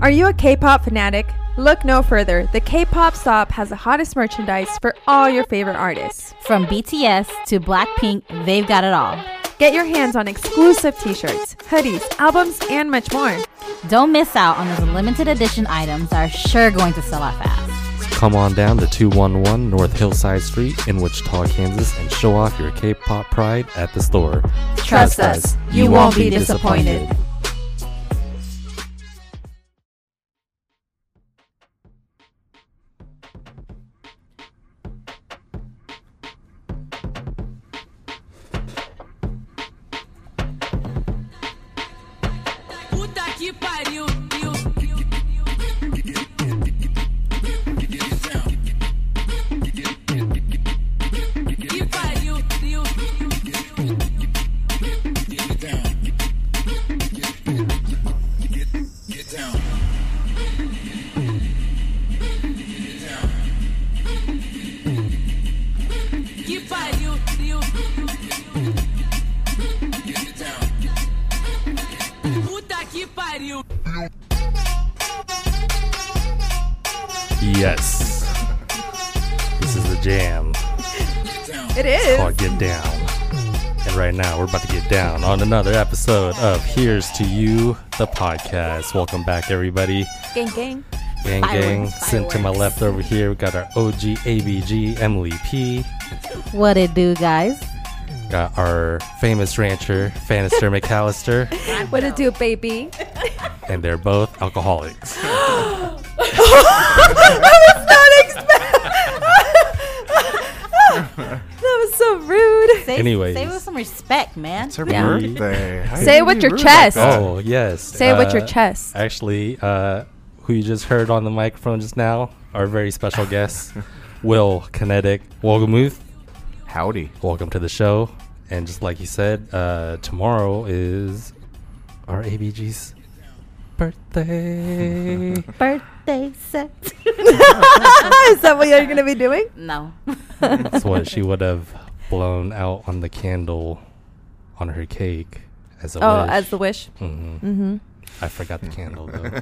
Are you a K-pop fanatic? Look no further. The K-pop shop has the hottest merchandise for all your favorite artists. From BTS to Blackpink, they've got it all. Get your hands on exclusive t-shirts, hoodies, albums, and much more. Don't miss out on those limited edition items that are sure going to sell out fast. Come on down to 211 North Hillside Street in Wichita, Kansas, and show off your K-pop pride at the store. Trust us, you won't be disappointed. Puta now, we're about to get down on another episode of Here's to You, the podcast. Welcome back, everybody. Gang, gang. Gang, gang. Fireworks, Sent to my left over here, we got our OG ABG, Emily P. What it do, guys? Got our famous rancher, Fanister McAllister. What it do, baby? and they're both alcoholics. That was so rude. Say, Anyways. say with some respect, man. It's her Yeah. birthday. How Say you it with be your rude like chest. that? Oh, yes. Say it with your Uh, chest. Actually, uh, who you just heard on the microphone just now, our very special guest, Will Kinetik Wogamuth. Howdy. Welcome to the show. And just like you said, uh, tomorrow is our ABG's birthday. Birthday set. is that what you're going to be doing? no. That's what she would have blown out on the candle on her cake as a wish. Oh, wish. as the wish. hmm Mm-hmm. I forgot the candle though.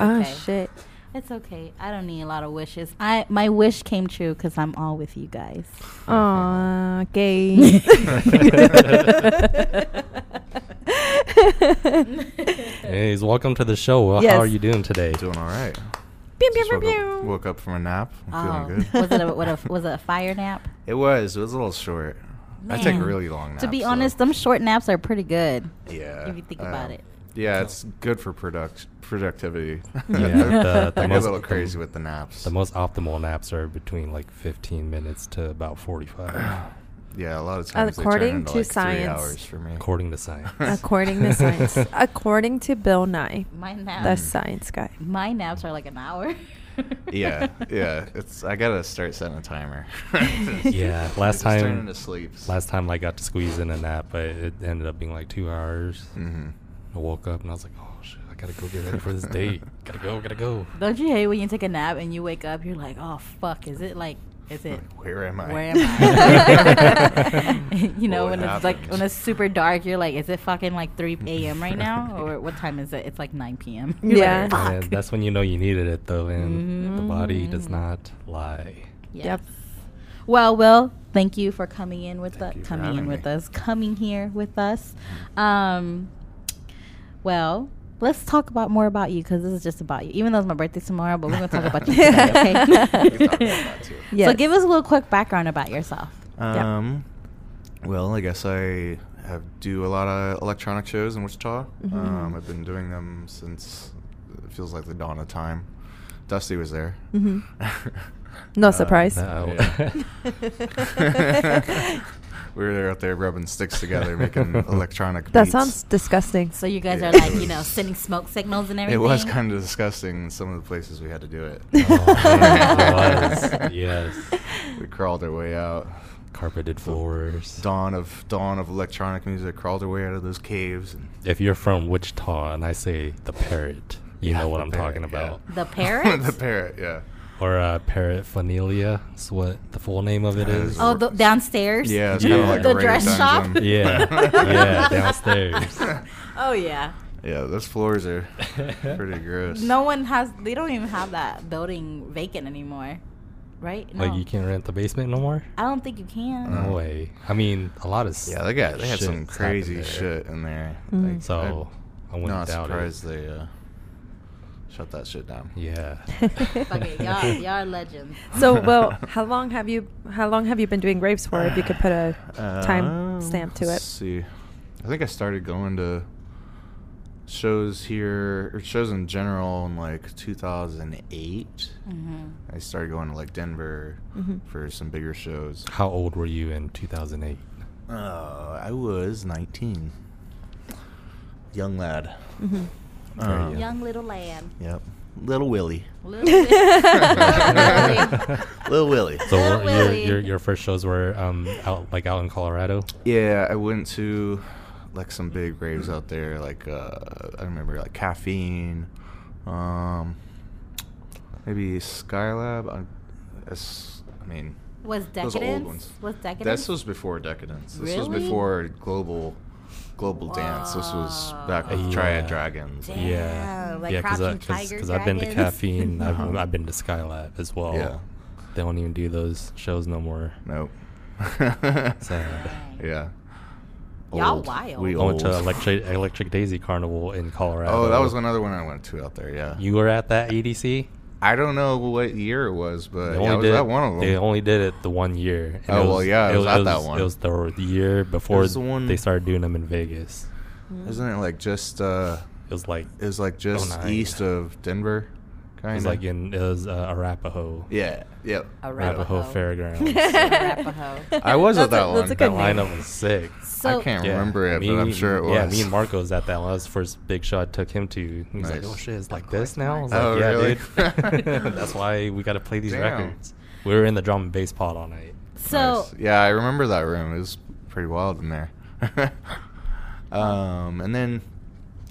Oh, okay. shit. It's okay. I don't need a lot of wishes. I my wish came true because I'm all with you guys. Aw, gay. Anyways, welcome to the show. Well, Yes. How are you doing today? Doing all right. Pew, pew, Just pew, woke, up, pew. woke up from a nap. I'm Oh, feeling good. was it a, what a was it a fire nap? It was. It was a little short. I take Man. really long naps. to be though. honest, them short naps are pretty good. yeah. if you think about um, it. Yeah, it's good for product productivity. Yeah, the- the I get most- a little crazy with the naps. The most optimal naps are between like 15 minutes to about 45, yeah, a lot of times they According turn into to like three science. hours for me. according to science. According to science. According to Bill Nye, My the science guy. my naps are like an hour. yeah, yeah. It's I gotta start setting a timer. Yeah, last It's turning time- into sleeps. Last time I got to squeeze in a nap, but it ended up being like two hours. hmm I woke up and I was like, oh shit, I gotta go get ready for this date. Gotta go, gotta go. Don't you hate when you take a nap and you wake up? You're like, oh fuck, is it like, is it? Where am I? Where am I? you know, What when it's like when it's super dark, you're like, is it fucking like 3 a.m. right now, or what time is it? It's like 9 p.m. You're Yeah. like, fuck. And that's when you know you needed it though, and the body does Mhm. not lie. Yes. Yep. Well, Will, thank you for coming in with us. Coming in having with us. Coming here with us. Um. Well, let's talk about more about you because this is just about you. Even though it's my birthday tomorrow, but we're gonna talk about you today. Okay. We can talk about. Yes. So give us a little quick background about yourself. Yeah. Um, well, I guess I have do a lot of electronic shows in Wichita. Mhm. Um, I've been doing them since it feels like the dawn of time. Dusty was there. Mhm. No Uh, surprise. No. yeah. we were out there rubbing sticks together, making electronic. That beats. sounds disgusting. So you guys Yeah. are like, you know, sending smoke signals and everything. It was kind of disgusting in some of the places we had to do it. Oh, it was. Yes. we crawled our way out. Carpeted floors. Dawn of dawn of electronic music. Crawled our way out of those caves. And If you're from Wichita and I say the parrot, you Yeah, know what I'm parrot, talking yeah. about. the parrot. the parrot, yeah. Or uh, paraphernalia is what the full name of it is. oh, the, downstairs. Yeah, it's Yeah. kind of like The dress shop? Yeah, yeah, downstairs. Oh yeah. Yeah, those floors are pretty gross. No one has. They don't even have that building vacant anymore, right? No. Like you can't rent the basement no more. I don't think you can. No way. I mean, a lot of Yeah, they got they had some crazy shit in there. Mm. Like, So I I'm wouldn't not doubt surprised they uh, shut that shit down. it. Yeah. Fuck it, y'all, y'all are legends. so, well, how long have you how long have you been doing graves for? If you could put a time Um, stamp to let's it. see. I think I started going to shows here or shows in general in like 2008. hmm I started going to like Denver Mhm. for some bigger shows. How old were you in 2008? Uh, I was 19. Young lad. Mhm. Very Um, young. Young little lamb. Yep. Little Willie. Little bit- Little Willie. So Little your, Willie. your your first shows were um out like out in Colorado. Yeah, I went to like some big raves out there. Like uh, I remember like caffeine, um, maybe Skylab. I, it's- I mean, Was decadence? Those old ones. Was decadence? this was before Decadence. This was before Global Global Dance. This was back with Wow. Triad Dragons. Damn. yeah, like yeah, because I've been to caffeine. I've, Uh-huh. I've been to Skylab as well. Yeah. They don't even do those shows no more. Nope. Sad. yeah. Y'all Old. wild. We I went to. Electric Electric Daisy Carnival in Colorado. Oh, that was another one I went to out there. Yeah. You were at that EDC. I don't know what year it was, but They yeah, was did at one of them. They only did it the one year. and Oh, it well, yeah, I was at that one. It was the year before the one- they started doing them in Vegas. Isn't it like just uh It was like it was like just 09. east of Denver? It Kind was of like in it was uh, Arapahoe. Yeah. Yep. Arapahoe Arapahoe. Fairgrounds. Arapahoe. I was at That's a- that that's one. a that good name. lineup was sick. So I can't Yeah, remember it, me- but I'm sure it was. Yeah, me and Marco was at that. one. That was the first big show I took him to. He's like, Nice. "Oh shit, it's like this now." I was Marco. like, Oh, "Yeah, really? dude." That's why we got to play these Damn. records. We were in the drum and bass pod all night. so Nice. yeah, I remember that room. It was pretty wild in there. um, and then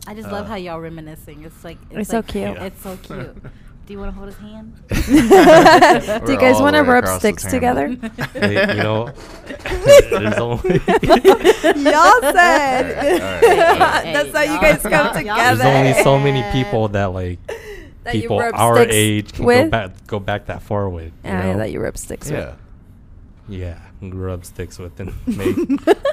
I just love Uh, how y'all reminiscing. It's like It's so like- cute. It's so cute. Do you want to hold his hand? Do you guys want to rub sticks together? Hey, you know, there's only Y'all said. All right, all right. Hey, That's how you guys come y'all- y'all- together. there's only so many people that like That people our age can go back go back that far with. You Yeah, know? that you rub sticks Yeah. yeah, rub sticks with and make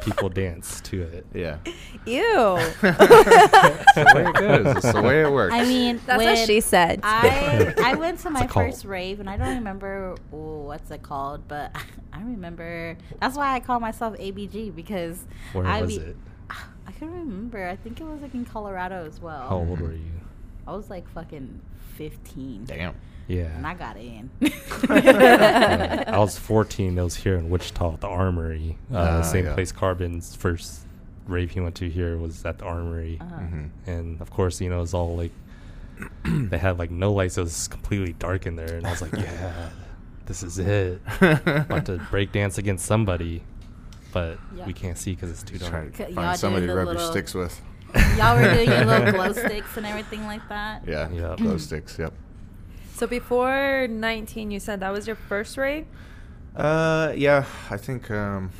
people dance to it. Yeah. with. Ew. That's the way it goes. It's the way it works. I mean, That's what she said. I I went to my first rave and I don't remember ooh, what's it called, but I remember that's why I call myself ABG because Where I was be- it? I can't remember. I think it was like in Colorado as well. How old were you? I was like fucking fifteen. Damn. Yeah. And I got in. Yeah. I was 14. It was here in Wichita, at the Armory. Uh, Ah, same yeah. place Carbon's first rave he went to here was at the Armory. Uh-huh. hmm And of course, you know, it's all like, they had like no lights. It was completely dark in there. And I was like, yeah, this is it. About to break dance against somebody. But Yeah. we can't see because it's too Trying dark. to Y'all find somebody to rub your sticks with. Y'all were doing your little glow sticks and everything like that. Yeah. Yep. Glow sticks. Yep. So before 19, you said that was your first rave? Uh, yeah. I think um,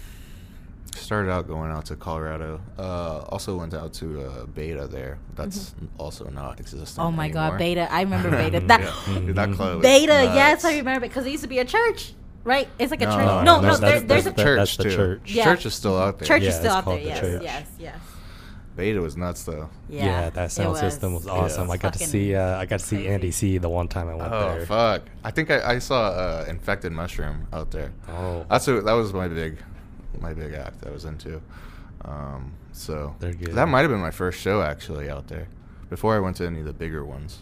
started out going out to Colorado. Uh, also went out to uh, Beta there. That's also not existent. Oh my god. Beta! I remember Beta. That Yeah. That club. was Beta, yes. I remember because it used to be a church, right? It's like a No, church. no, No, no, no, that's- there, that's there's a church that's the too. church. Yeah. Church is still out there. church Yeah, is still out there. the Yes, church. yes, yes. Beta was nuts though. Yeah, Yeah, that it sound system was awesome. I got to see uh, I got to see crazy. Andy C the one time I went Oh there. Oh fuck! I think I, I saw uh, infected mushroom out there. Oh. That's a, that was my big, my big act I was into. Um, so good. that might have been my first show actually out there, before I went to any of the bigger ones.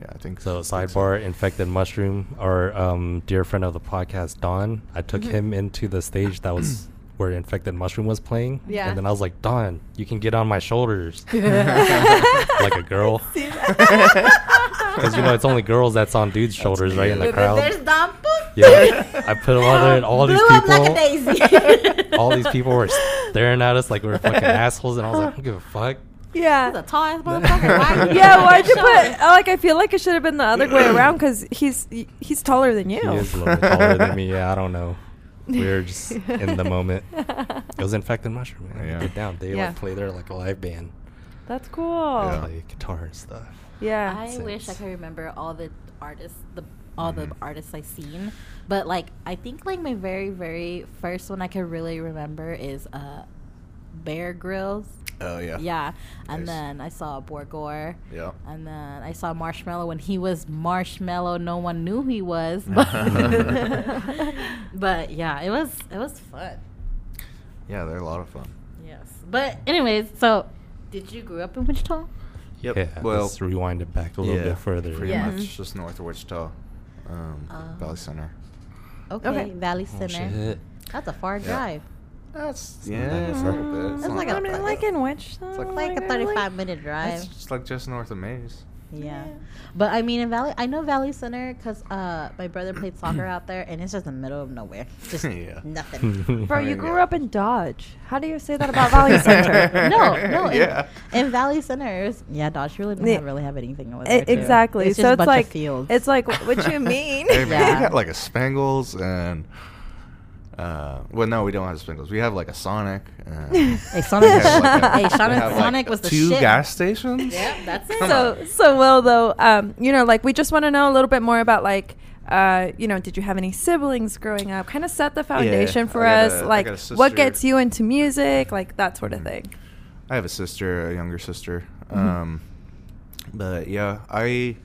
Yeah, I think So I think sidebar, infected mushroom, our um, dear friend of the podcast, Don. I took him into the stage that was where infected mushroom was playing. Yeah. And then I was like, Don, you can get on my shoulders, like a girl, because you know it's only girls that's on dudes' shoulders, right in the crowd. There's Don. Yeah, I put him on there, and all these Blew up like a people, daisy. all these people were staring at us like we were fucking assholes, and I was like, I don't give a fuck. He's a Yeah. tall ass motherfucker. Why? Yeah, why'd you put uh, like I feel like it should have been the other way around because he's he's taller than you. He is a little taller than me. Yeah, I don't know. We were just in the moment. It was infected mushroom. Man. Yeah. Get down. They Yeah. like play there like a live band. That's cool. Yeah. Play guitar and stuff. Yeah. I Sense. wish I could remember all the artists, the all the Mhm. artists I've seen, but like I think like my very very first one I could really remember is uh, Bear Grillz. Oh yeah. Yeah, and Nice. then I saw Borgore. Yeah. And then I saw Marshmello when he was Marshmello. No one knew he was. But, but yeah, it was it was fun. Yeah, they're a lot of fun. Yes. But anyways, so did you grow up in Wichita? Yep. Yeah. Well, let's rewind it back a little yeah, bit further. Pretty Yeah. much just north of Wichita, um, Oh. Valley Center. Okay. Okay. Valley Oh, Center. shit. That's a far Yeah. drive. That's yeah, that it's a little bit. It's That's not like a- I that mean, bad. like in Wichita. It's like- Like a like- 35 minute drive. It's just like just north of Maize. Yeah. But I mean, in Valley, I know Valley Center because uh, my brother played soccer out there, and it's just in the middle of nowhere. Just Yeah. nothing. Bro, I you grew yeah. up in Dodge. How do you say that about Valley Center? no, no. In, Yeah. in Valley Center, it's- yeah, Dodge really doesn't Yeah. have, really have anything over there. too. exactly. It's just so a it's bunch like of fields. it's like what you mean? Hey, man, Yeah. we got like a Spangles and. Uh, well, no, we don't have Spangles. We have like a Sonic. And Hey, Sonic, like, a- hey, Sonic, have, like, Sonic was the two shit. gas stations. Yeah, that's it. Come so so well though um you know like we just want to know a little bit more about like uh you know did you have any siblings growing up kind of set the foundation for I us a- I like what gets you into music like that sort of Mhm. thing I have a sister, a younger sister. Mhm. Um, but yeah, I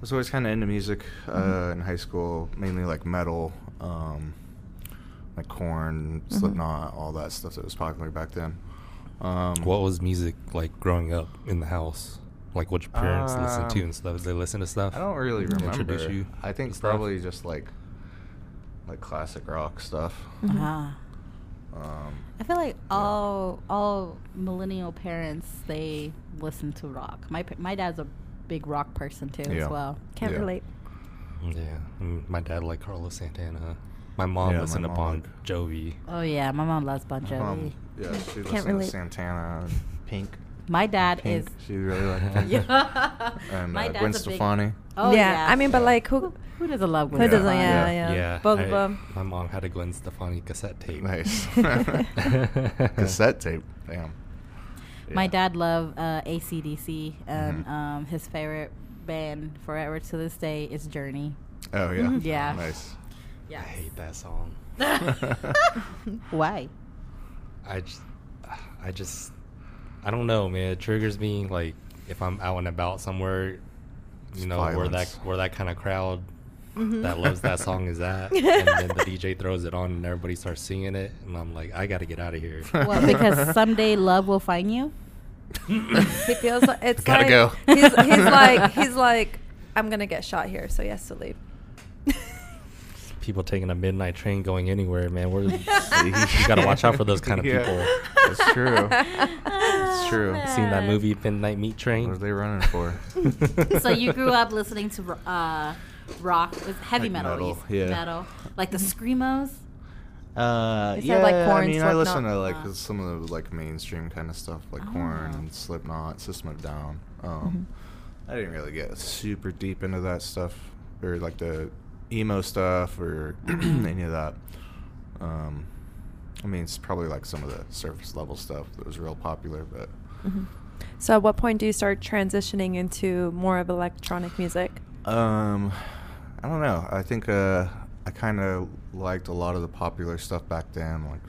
was always kind of into music uh, Mhm. in high school, mainly like metal, um, like Korn, Mhm. Slipknot, all that stuff that was popular back then. Um, What was music like growing up in the house? Like what your parents listened to Um, and stuff? Did they listen to stuff? I don't really remember. Introduce you. I think to stuff? probably just like like classic rock stuff. Mhm. Ah. Um, I feel like all all millennial parents they listen to rock. My my dad's a big rock person too Yeah. as well. can't Yeah. relate Yeah, mm, my dad liked Carlos Santana. My mom Yeah, my to mom Bon would- Jovi. Oh yeah, my mom loves Bon my Jovi. mom, yeah, she Can't listened relate. to Santana, and Pink. My dad Pink. is She really liked Pink. yeah. And My uh, dad's Gwen a big- Stefani. Oh yeah. yeah. i mean but like who who doesn't love who doesn't Stefani? yeah Yeah. yeah, both I- of them My mom had a Gwen Stefani cassette tape. Nice. Cassette tape. Damn. My Yeah. dad loved uh, ACDC, and Mhm. um, his favorite band forever to this day is Journey. Oh yeah. Mhm. Yeah. Nice. I hate that song. Why? I just, I just, I don't know, man. It triggers me like if I'm out and about somewhere, It's you know, where that where that kind of crowd Mhm. that loves that song is at, and then the DJ throws it on and everybody starts singing it, and I'm like, I gotta get out of here. Well, because someday love will find you. he feels like it's Gotta like go. he's, he's like he's like i'm gonna get shot here so he has to leave People taking a midnight train going anywhere, man. We're, you gotta watch out for those kind of Yeah. people. That's true. It's true. Seen that movie Midnight Meat Train? What Train? are they running for? so you grew up listening to uh, rock, with heavy Like metal, metal, yeah. metal, like the screamos. Uh, You said, yeah, like, I Korn, mean, I listen to like Ah. some of the like mainstream kind of stuff, like Oh. Korn, Slipknot, System of Down. Um, Mm-hmm. I didn't really get super deep into that stuff, or like the emo stuff, or any of that. Um, I mean, it's probably like some of the surface level stuff that was real popular, but Mhm. so at what point do you start transitioning into more of electronic music Um, I don't know. I think uh, I kind of liked a lot of the popular stuff back then, like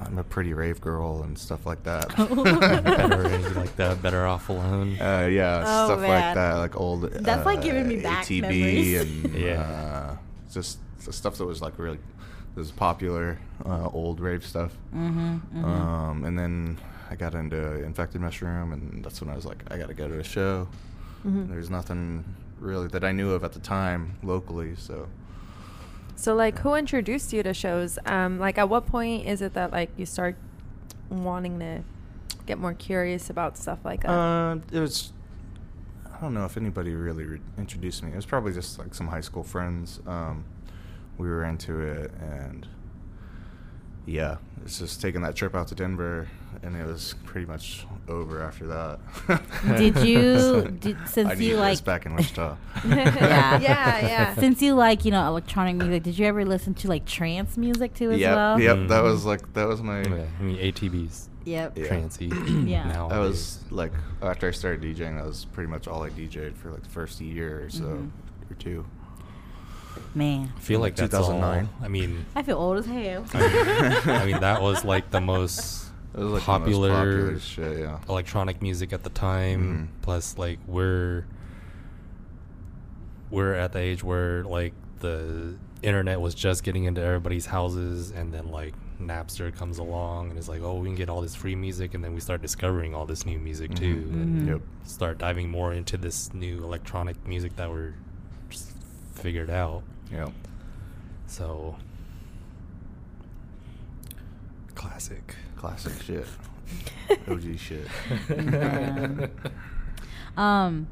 I'm a pretty rave girl and stuff like that. better you like that. Better off alone. Uh, yeah, Oh, stuff man. like that, like old. That's, like, giving me uh, back ATB memories. and Yeah. uh, just the stuff that was like really that was popular, uh, old rave stuff. Mm-hmm, Um, and then I got into Infected Mushroom, and that's when I was like, I got to go to a show. Mhm. There's nothing really that I knew of at the time locally, so. So like who introduced you to shows? Um like at what point is it that like you start wanting to get more curious about stuff like that? Uh, it was. I don't know if anybody really re- introduced me. It was probably just like some high school friends. Um, we were into it, and yeah, it's just taking that trip out to Denver, and it was pretty much over after that. Did you- did- since I you, like- this back in Wichita. Yeah. yeah, yeah. Since you like, you know, electronic music, did you ever listen to like trance music too as yep, well? yep. That Mhm. was like that was my. Yeah, I mean ATBs. Yep. Yeah. Trancy. Yeah. Now That was like after I started DJing. That was pretty much all I DJ'd for like the first year or so, Mhm. or two. Man, I feel like that's 2009. all. I mean, I feel old as hell. I mean that was like the most It was like popular, the most popular shit. Yeah. electronic music at the time. Mhm. Plus, like we're we're at the age where like the internet was just getting into everybody's houses, and then like Napster comes along and it's like, oh, we can get all this free music, and then we start discovering all this new music too, Mhm. and. Yep. start diving more into this new electronic music that we're just figured out. Yep. So, classic. Classic shit. OG shit. Um,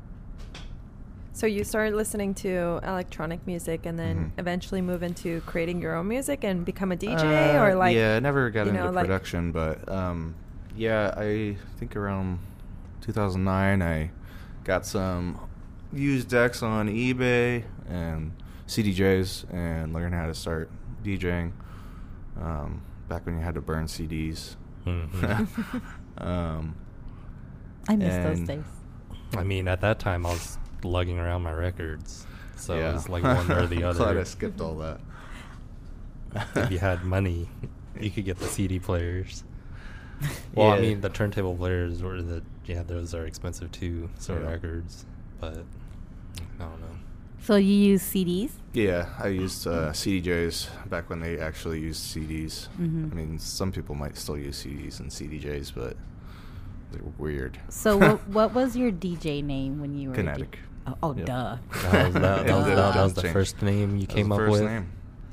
So you started listening to electronic music and then Mhm. eventually move into creating your own music and become a DJ Uh, or like yeah, I never got into know, like- production, but um, yeah, I think around 2009 I got some used decks on eBay and CDJs and learned how to start DJing. Um, back when you had to burn CDs. Mhm. um, I miss those And- days. I mean, at that time, I was lugging around my records, so yeah. it was like one or the Glad other. I skipped all that. if you had money, you could get the CD players. Well, I mean, the turntable players were the yeah, those are expensive too. So Yeah. records, but I don't know. So you use CDs? Yeah, I used uh, CDJs back when they actually used CDs. Mhm. I mean, some people might still use CDs and CDJs, but they're weird. So what, what was your DJ name when you were a D- Kinetik. Oh, oh Yep. duh. That was, that, that was, that, that was the first name you That was came the up first with. Name.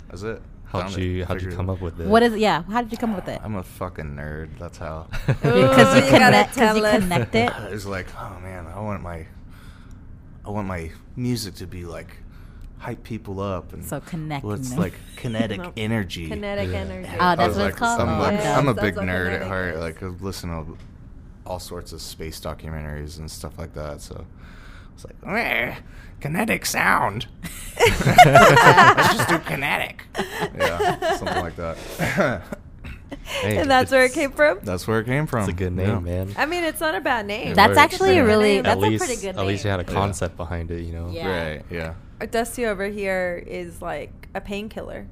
That's it. How'd Found it. you how'd you come up with it? What is yeah? How did you come up with it? I'm a fucking nerd. That's how. Because you, you gotta connect, 'cause tell you connect it. I was like, oh man, I want my, I want my music to be like, hype people up and So connecting Well, it's like kinetic Nope. energy. kinetic Yeah. energy. Oh, that's was what like, it's called? I'm, Oh, like, yes, I'm a big what nerd at heart. is. Like I listen to all sorts of space documentaries and stuff like that. So it's like, "Meh, kinetic sound. Let's just do kinetic. Yeah, something like that. Hey, and that's where it came from. That's where it came from. It's a good name, Yeah. man. I mean, it's not a bad name. It That's works. actually a really At that's at least, a pretty good name. At least you had a Yeah. concept behind it, you know. Yeah. Right. Yeah. Dusty over here is like a painkiller.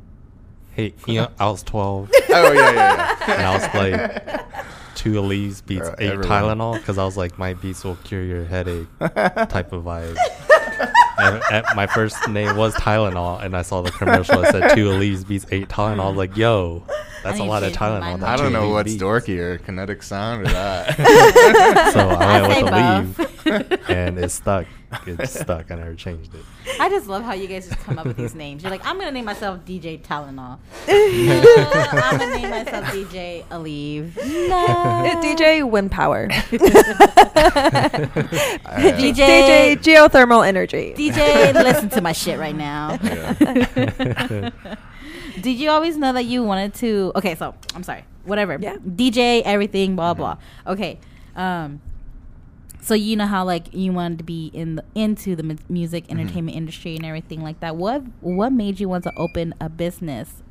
Hey, you uh, know, I was 12 Oh yeah, yeah, yeah. And I was like, two leaves beats Bro, eight everyone. Tylenol because I was like, my beats will cure your headache type of vibe. And, and my first name was Tylenol, and I saw the commercial that said two leaves beats eight Tylenol. I was like, yo, that's a lot of Tylenol. I don't know leaves what's beats. dorkier, kinetic sound or that. So I went with I the say leave, and it stuck. It's stuck. I never changed it. I just love how you guys just come up with these names. You're like, I'm gonna name myself DJ Tylenol. I'm gonna name myself DJ Aleve. No. DJ Wind Power. DJ DJ Geothermal Energy. DJ, listen to my shit right now. Yeah. Did you always know that you wanted to? Okay, so I'm sorry. Whatever. Yeah. DJ everything. Mm-hmm. Blah blah. Okay. Um. So you know how like you wanted to be in the into the mu- music Mm-hmm. entertainment industry and everything like that. What what made you want to open a business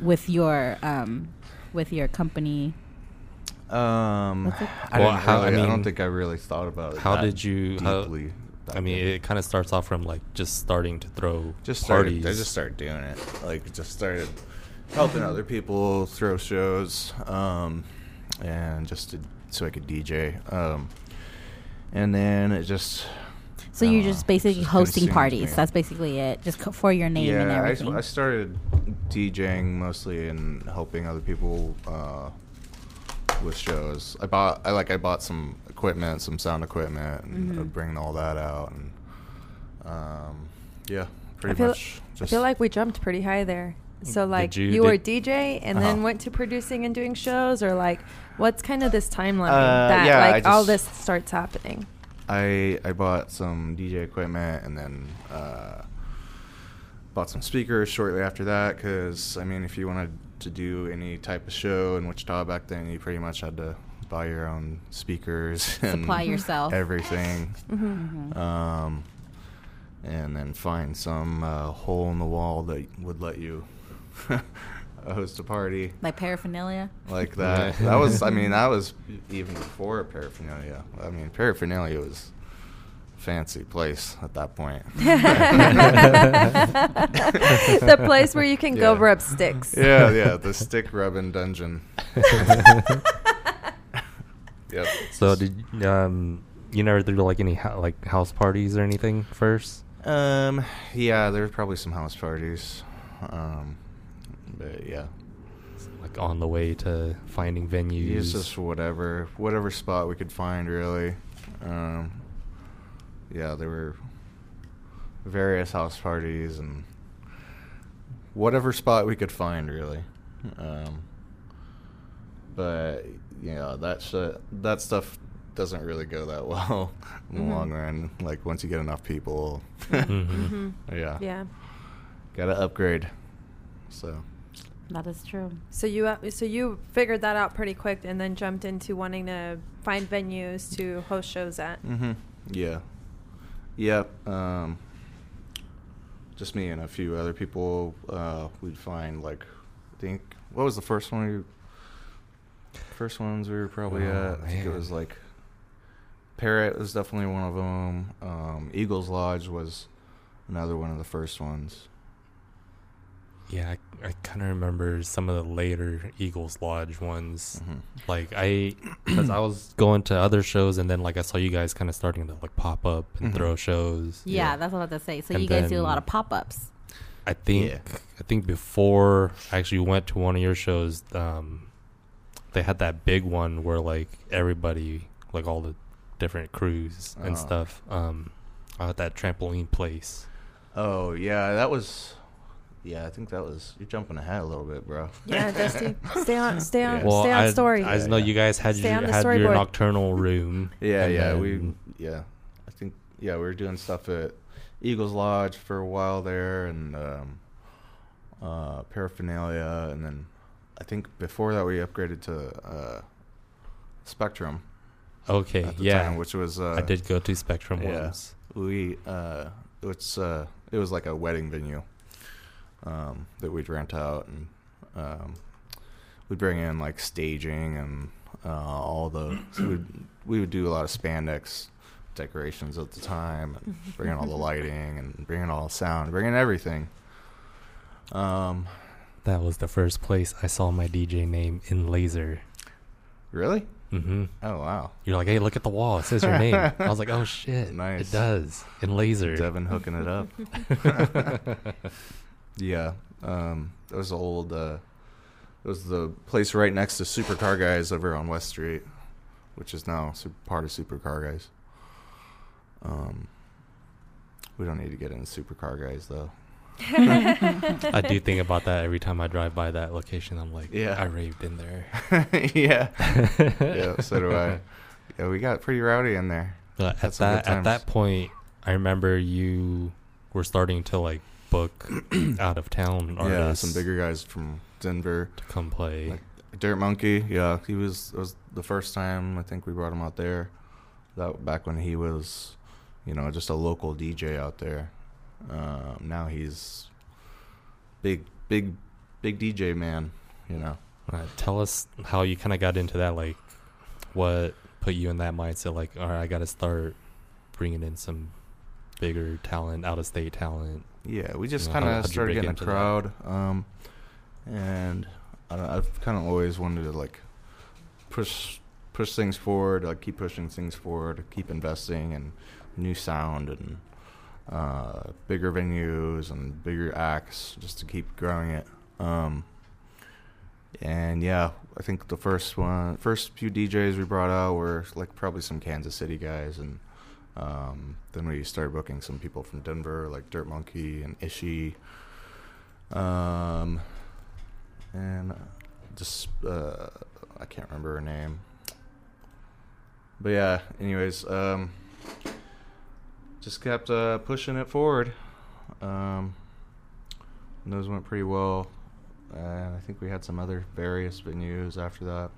with your um with your company? Um, What's I, Well, didn't how- I really, I, don't think I really thought about it. How that did you? How, deeply back I mean, then. it kind of starts off from like just starting to throw just started. parties. I just started doing it. Like, just started helping other people throw shows, um, and just to, so I could DJ. Um, and then it just. So you're don't just know, basically just hosting parties. me. That's basically it. Just co- for your name and yeah, I, everything. I started DJing mostly and helping other people uh, with shows. I bought, I like, I bought some equipment, some sound equipment, and Mhm. I'd all that out, and um, yeah, pretty I feel, much. I Just feel like we jumped pretty high there. So like you- you, were did- DJ and then Uh-huh. went to producing and doing shows, or like what's kind of this timeline Uh, that yeah, like I all this starts happening? I I bought some DJ equipment and then uh, bought some speakers shortly after that because I mean if you wanted to do any type of show in Wichita back then you pretty much had to buy your own speakers and Supply yourself. everything Mm-hmm. Mhm. um, and then find some uh, hole in the wall that would let you host a party Like paraphernalia. like that. That was, I mean, that was even before paraphernalia. I mean, paraphernalia was fancy place at that point. the place where you can go rub sticks. yeah, yeah, the stick rubbing dungeon. yep. So did um you never do like any ho- like house parties or anything first? Um, yeah, there's probably some house parties. Um, but yeah, Like on the way to finding venues. it's just whatever, whatever spot we could find, really. Um, yeah, there were various house parties and whatever spot we could find, really. Um, but yeah, that shit, that stuff doesn't really go that well in the Mhm. long run. Like once you get enough people, Mhm. hmm yeah, Yeah. gotta upgrade. So That is true. So you uh, so you figured that out pretty quick, and then jumped into wanting to find venues to host shows at. Mm-hmm. Yeah. Yep. Um, just me and a few other people. Uh, we'd find like, I think what was the first one? We, first ones we were probably Oh, at. I think it was like Parrot was definitely one of them. Um, Eagles Lodge was another one of the first ones. Yeah, I, I kind of remember some of the later Eagles Lodge ones. Mhm. Like I, because I was going to other shows, and then like I saw you guys kind of starting to like pop up and Mhm. throw shows. Yeah, Yeah. that's what I was about to say. So And you guys do a lot of pop ups. I think Yeah. I think before I actually went to one of your shows, um, they had that big one where like everybody, like all the different crews and Oh. stuff, um, at that trampoline place. Oh yeah, that was. Yeah, I think that was. You're jumping ahead a little bit, bro. Yeah, Dusty, stay on, stay on, Yeah. Well, stay on I, story. I just Yeah, know yeah. you guys had Stay your had your storyboard. nocturnal room. Yeah, yeah, then- we yeah. I think yeah, we were doing stuff at Eagles Lodge for a while there, and um, uh, paraphernalia, and then I think before that we upgraded to uh, Spectrum. Okay, yeah, time, which was uh, I did go to Spectrum yeah. once. We uh, it's uh, it was like a wedding venue um, that we'd rent out, and um, we'd bring in like staging and uh, all the so we'd, we would do a lot of spandex decorations at the time, and bring in all the lighting and bring in all the sound, bring in everything. Um, That was the first place I saw my DJ name in laser. really? mm-hmm Oh wow, You're like, hey, look at the wall. It says your name. I was like, oh shit, Nice. it does in laser. Devin hooking it up. Yeah, um, it was the old. Uh, it was the place right next to Supercar Guys over on West Street, which is now part of Supercar Guys. Um, we don't need to get into Supercar Guys though. I do think about that every time I drive by that location. I'm like, Yeah. I raved in there. yeah, yeah. So do I. Yeah, we got pretty rowdy in there. But at that at that point, I remember you were starting to like book out of town artists. Yeah, some bigger guys from Denver. to come play. Like Dirt Monkey, yeah, he was. It was the first time I think we brought him out there. That back when he was, you know, just a local DJ out there. Um, now he's big, big, big DJ man. You know. Uh, tell us how you kind of got into that. Like, what put you in that mindset? Like, all right, I got to start bringing in some bigger talent, out of state talent. Yeah, we just kind of started getting a crowd, um, and I, i've kind of always wanted to like push push things forward, like keep pushing things forward, keep investing in new sound and uh, bigger venues and bigger acts, just to keep growing it. Um, and yeah, I think the first one, first few DJs we brought out were like probably some Kansas City guys, and um, then we started booking some people from Denver, like Dirt Monkey and Ishi. Um, and just uh, I can't remember her name. But yeah, anyways, um, just kept uh, pushing it forward. Um, those went pretty well. And I think we had some other various venues after that.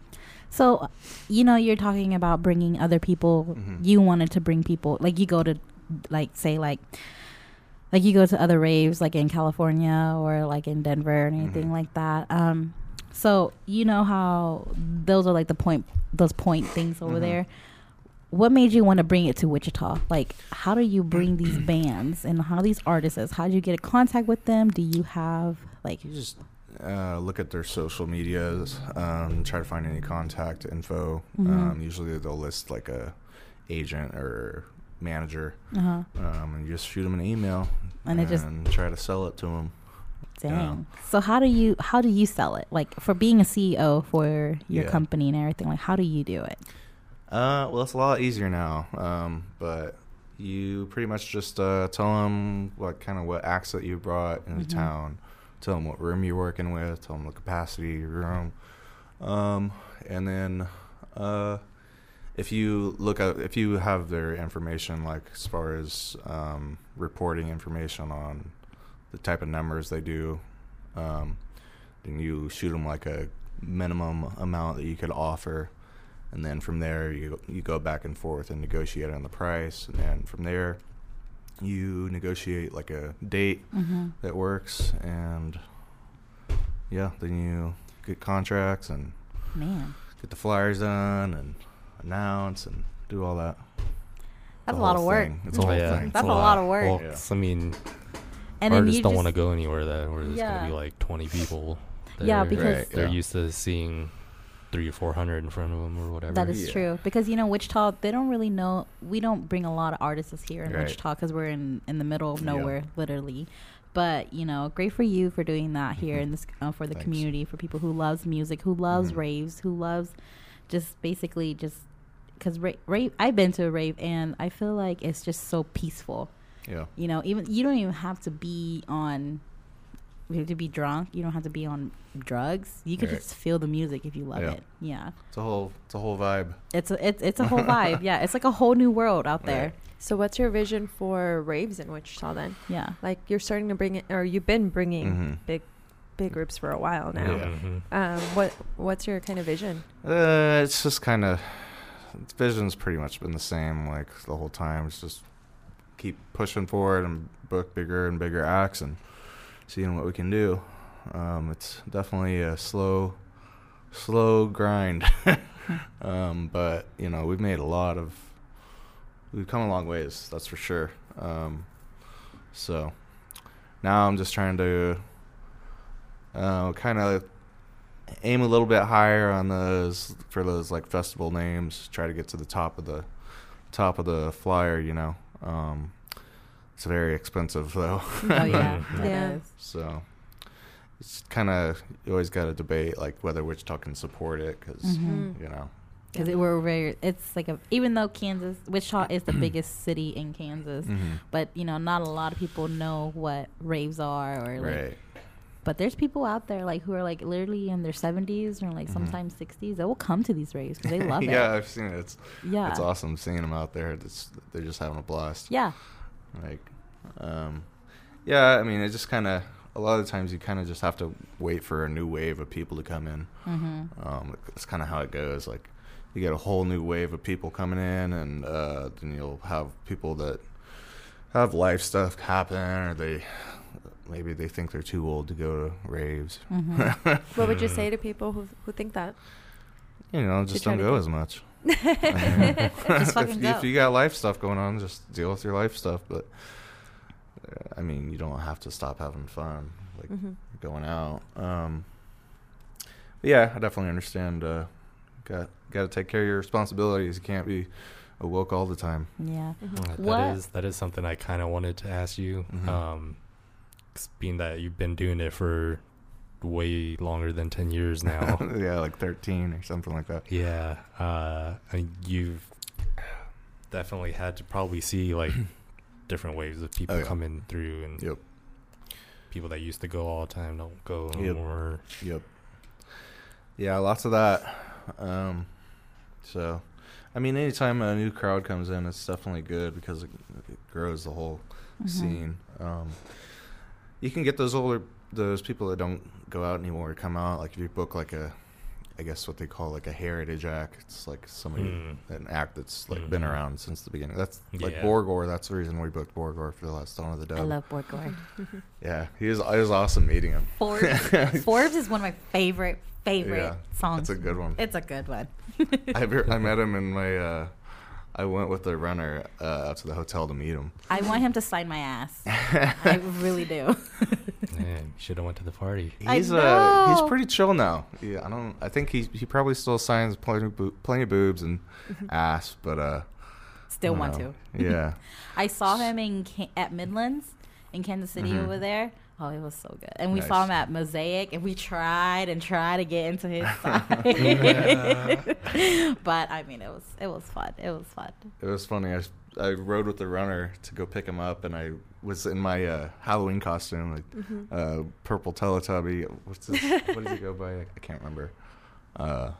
So, you know, you're talking about bringing other people. Mhm. You wanted to bring people, like you go to, like say, like like you go to other raves like in California or like in Denver or anything Mhm. like that. Um, so you know how those are like the point, those point things over Mhm. there. What made you want to bring it to Wichita? Like, how do you bring these bands and how these artists? How do you get in contact with them? Do you have like? You just uh, look at their social medias, um, try to find any contact info. Mhm. Um, usually they'll list like a agent or manager, Uh-huh. um, and you just shoot them an email And it just- try to sell it to them. Dang. So how do you how do you sell it? Like for being a CEO for your Yeah. company and everything. Like how do you do it? Uh, well, it's a lot easier now. Um, but you pretty much just uh, tell them what kind of what acts that you brought into Mhm. town. Tell them what room you're working with. Tell them the capacity of your room. Um, and then uh, if you look at if you have their information, like as far as um, reporting information on the type of numbers they do, um, then you shoot them like a minimum amount that you could offer and then from there you you go back and forth and negotiate on the price and then from there you negotiate like a date Mm-hmm. that works and yeah then you get contracts and Man, get the flyers done and announce and do all that that's a lot whole of work. thing. it's a whole yeah, thing That's a lot of work. Well, Yeah. 'cause, I mean, And then artists you don't want to go anywhere that where there's Yeah. gonna be like 20 people. Yeah, because- Right, they're yeah. used to seeing three or four hundred in front of them or whatever. That is Yeah. true because you know Wichita. They don't really know. We don't bring a lot of artists here in Right. Wichita because we're in in the middle of Yeah. nowhere, literally. But you know, great for you for doing that here in this uh, for the Thanks. community for people who loves music, who loves Mhm. raves, who loves just basically just because ra- rave. I've been to a rave and I feel like it's just so peaceful. yeah You know, even you don't even have to be on. You have to be drunk. You don't have to be on drugs. You can Right. just feel the music if you love Yeah. it. Yeah. it's a whole it's a whole vibe It's a, it's it's a whole vibe. Yeah, it's like a whole new world out there. Right. So what's your vision for raves in Wichita then? Yeah. Like you're starting to bring it, or you've been bringing Mhm. big, big groups for a while now. Yeah. Mhm. Um, what what's your kind of vision? Uh, it's just kind of vision's pretty much been the same like the whole time. It's just keep pushing forward and book bigger and bigger acts and seeing what we can do. Um, it's definitely a slow, slow grind. um, but you know we've made a lot of, we've come a long ways. That's for sure. Um, so now I'm just trying to uh, kind of aim a little bit higher on those for those like festival names. Try to get to the top of the top of the flyer. You know, um, it's very expensive though. Oh yeah. Yeah. so it's kind of you always got to debate like whether Wichita can support it because Mhm. you know Because it we're very. It's like a even though Kansas, Wichita is the biggest city in Kansas, Mhm. but you know not a lot of people know what raves are or like. right But there's people out there like who are like literally in their 70s or like Mhm. sometimes 60s. that will come to these raves because they love yeah it. Yeah, I've seen it it's Yeah. it's awesome seeing them out there it's, they're just having a blast Yeah. Like um yeah i mean it just kind of a lot of times you kind of just have to wait for a new wave of people to come in Mm-hmm. um it's kind of how it goes like you get a whole new wave of people coming in and uh then you'll have people that have life stuff happen or they maybe they think they're too old to go to raves Mm-hmm. What would you say to people who who think that? you know just don't go as much I mean, Just fucking if, if you got life stuff going on, just deal with your life stuff. But uh, I mean, you don't have to stop having fun, like Mhm. going out. Um, but yeah, I definitely understand. Uh, got got to take care of your responsibilities. You can't be awoke all the time. Yeah. What- That is that is something I kind of wanted to ask you. Mhm. Um, 'cause being that you've been doing it for way longer than ten years now. yeah, like thirteen or something like that. yeah, uh, and you've definitely had to probably see like different waves of people Oh, yeah. coming through, and Yep. people that used to go all the time don't go Yep. anymore. Yep. Yeah, lots of that. Um, so, I mean, anytime a new crowd comes in, it's definitely good because it, it grows the whole Mhm. scene. Um, you can get those older, those people that don't go out anymore to come out. Like if you book like a, I guess what they call like a heritage act. It's like somebody Hmm. an act that's like been Mhm. around since the beginning. That's like Yeah. Borgore. That's the reason we booked Borgore for the last Dawn of the Dub. I love Borgore. Yeah, he was. It was awesome meeting him. Forbes. Forbes is one of my favorite favorite Yeah, songs. that's a good one. It's a good one. I, ver- I met him in my. Uh, I went with the runner uh, out to the hotel to meet him. I want him to sign my ass. I really do. Man, should have went to the party. I He's uh he's pretty chill now. Yeah, I don't. I think he he probably still signs plenty of boo- plenty of boobs and ass, but uh, Still want don't to. Yeah. I saw him in at Midlands in Kansas City Mhm. over there. Oh, it was so good. And we saw him at Mosaic, and we tried and tried to get into his side. but I mean, it was it was fun. It was fun. It was funny. I I rode with the runner to go pick him up, and I was in my uh, Halloween costume, like uh, purple Teletubby. What's this? what does he go by? I, I can't remember. Uh,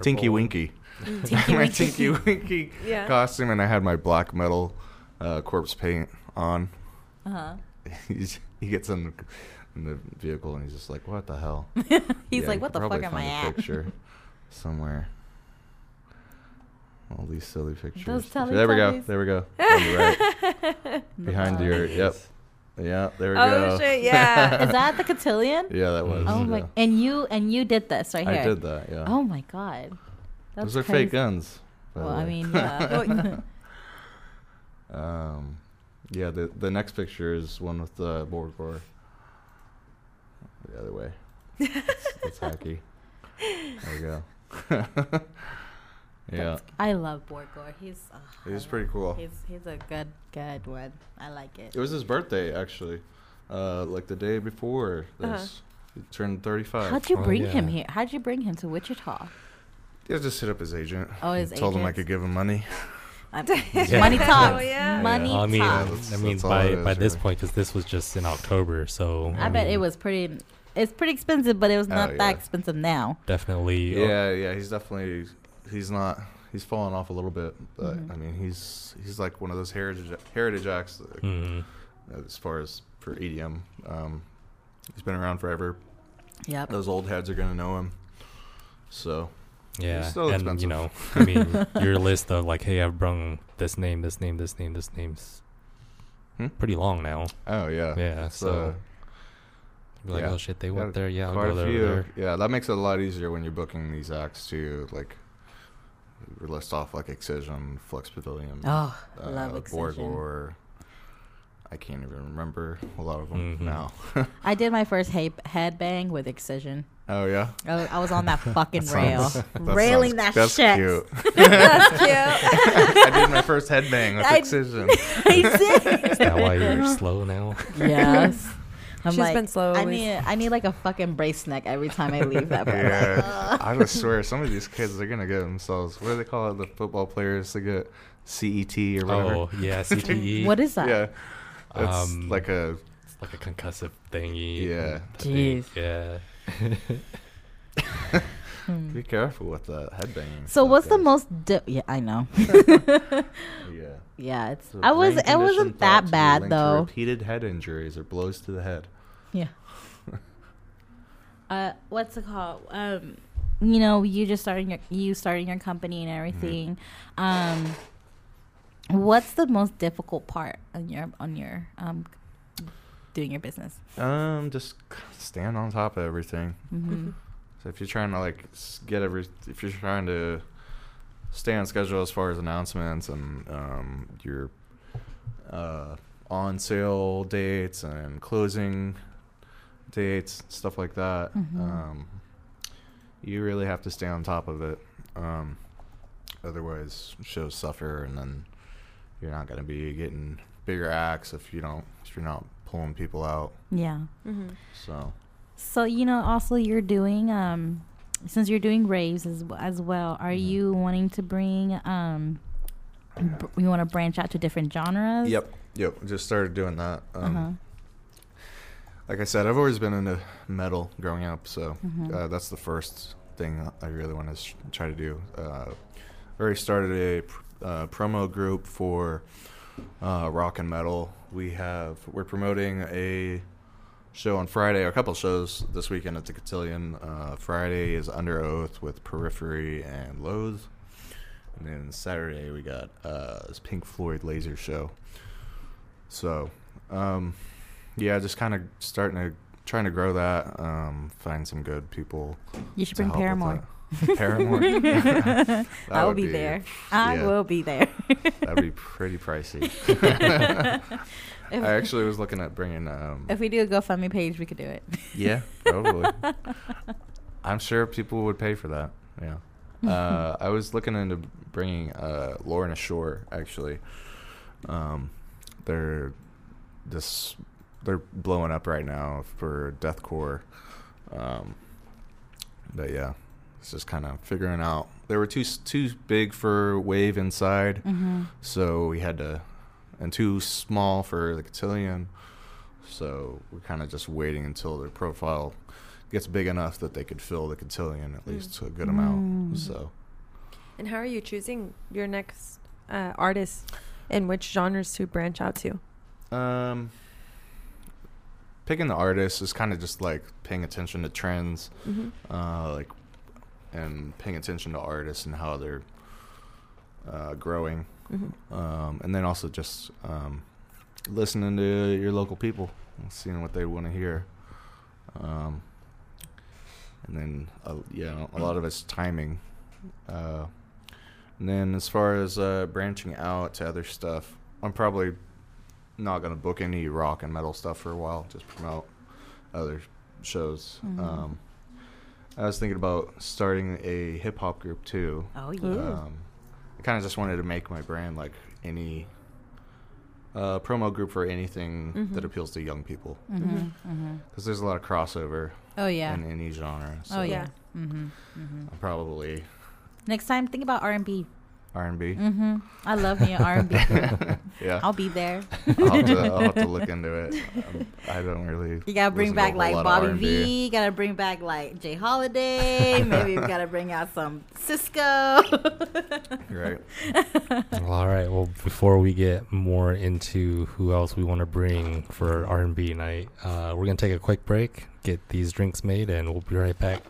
Tinky Winky. Tinky my Winky. Tinky Winky Yeah. costume, and I had my black metal uh, corpse paint on. Uh huh. He's, he gets in the, in the vehicle, and he's just like, "What the hell?" He's Yeah, like, "What the fuck am I find a at?" Picture somewhere. All these silly pictures. Those there we go. There we go. Right. Behind your. Yep. Yeah. There we Oh, go. shit, yeah. Is that the cotillion? yeah, that was. Oh yeah. my! And you and you did this right here. I did that. Yeah. Oh my god. That's Those are crazy. fake guns. Well, I mean, yeah. um, yeah. The the next picture is one with the Borgore. The other way. That's, that's hacky. There we go. yeah. I love Borgore. He's. Uh, He's pretty cool. He's he's a good good one. I like it. It was his birthday actually, uh, like the day before this. Uh-huh. He turned 35. How'd you Oh, bring yeah. him here? How'd you bring him to Wichita? Yeah, just hit up his agent. Oh, his agent. Told him I could give him money. Uh, Yeah. Money talks. Oh, yeah. Money I mean, talks. that's- I mean, that's by it by this really. point, because this was just in October, so I bet it was pretty. It's pretty expensive, but it was Oh, not yeah. that expensive now. definitely. uh, Yeah, yeah, he's definitely he's not he's fallen off a little bit, but Mhm. I mean he's he's like one of those heritage heritage acts that, mhm. as far as for EDM. Um, he's been around forever. Yep. Those old heads are gonna know him. So Yeah, still and expensive. you know, I mean, your list of like, hey, I've brung this name, this name, this name, this name's Hmm? pretty long now. oh yeah, Yeah, It's, so uh, You're like, yeah. oh shit, they Yeah, went there. Yeah, I'll quite go a there. few. there. Yeah, that makes it a lot easier when you're booking these acts too. Like, we list off like Excision, Flux Pavilion, Oh, uh, love Excision. Borgore. I can't even remember a lot of them Mhm. now. I did my first he- headbang with Excision. oh yeah, I was, I was on that fucking That rail, sounds- that railing sounds- that that's shit. cute. That's cute. I did my first headbang with I- Excision. I did. Is that why you're slow now? Yes. I'm She's like, been slow I always. need I need like a fucking brace neck every time I leave that. part. yeah, I just swear some of these kids they're gonna get themselves. What do they call it? The football players they get CET or whatever. Oh yeah, CTE. What is that? Yeah, it's Um, like a It's like a concussive thingy. Yeah. I think, Jeez. Yeah. Be careful with the headbanging. So stuff, what's the most? Di- yeah, I know. Yeah. yeah, it's. So I was. It wasn't that bad though. Repeated head injuries or blows to the head. Yeah. uh, what's it called? Um, you know, you just starting your you starting your company and everything. Um, what's the most difficult part on your on your um doing your business? Um, just stand on top of everything. hmm So if you're trying to like get every, if you're trying to stay on schedule as far as announcements and um, your uh, on sale dates and closing dates, stuff like that, Mhm. um, you really have to stay on top of it. Um, otherwise, shows suffer, and then you're not going to be getting bigger acts if you don't if you're not pulling people out. Yeah. hmm So. So you know, also you're doing um, since you're doing raves as as well. Are Mhm. you wanting to bring um, br- you want to branch out to different genres? Yep. Yep. Just started doing that. Um, Uh-huh. Like I said, I've always been into metal growing up, so Mhm. uh, that's the first thing I really want to sh- try to do. Uh, already started a pr- uh, promo group for uh, rock and metal. We have we're promoting a show on Friday, or a couple shows this weekend at the Cotillion. Uh, Friday is Underoath with Periphery and Loathe. And then Saturday we got uh, this Pink Floyd laser show. So, um, yeah, just kind of starting to trying to grow that. Um, find some good people. You should bring Paramore. that. Paramore. I will would be, there. I yeah. will be there. That'd be pretty pricey. If- I actually was looking at bringing. Um, If we do a GoFundMe page, we could do it. yeah, probably. I'm sure people would pay for that. Yeah. Uh, I was looking into bringing uh, Lorna Shore. Actually, um, they're this they're blowing up right now for deathcore. Um, but yeah, it's just kind of figuring out. They were too too big for Wave inside, Mm-hmm. so we had to, and too small for the cotillion. So we're kind of just waiting until their profile gets big enough that they could fill the cotillion at least to a good amount. Mm. So And how are you choosing your next uh, artist and which genres to branch out to? Um, picking the artist is kind of just like paying attention to trends, Mm-hmm. uh, like, and paying attention to artists and how they're uh, growing, Mm-hmm. um, and then also just um, listening to your local people, and seeing what they want to hear. Um, and then, uh, yeah, a lot of it's timing. Uh, and then as far as uh, branching out to other stuff, I'm probably not gonna book any rock and metal stuff for a while. Just promote other shows. Mhm. I was thinking about starting a hip hop group too. Oh yeah. Um, I kind of just wanted to make my brand like any uh, promo group for anything Mhm. that appeals to young people Mm-hmm. Mm-hmm. because there's a lot of crossover Oh yeah. in any genre. So oh yeah. Yeah. Mm-hmm. Mm-hmm. I'm probably Next time, think about R and B. R&B. Mm-hmm. I love me an R and B. yeah, I'll be there. I'll have, to, I'll have to look into it. Um, I don't really. You gotta bring listen to back like Bobby V. You gotta bring back like J. Holiday. Maybe we gotta bring out some Sisqó. Right. Well, all right. Well, before we get more into who else we want to bring for R and B night, uh, we're gonna take a quick break, get these drinks made, and we'll be right back.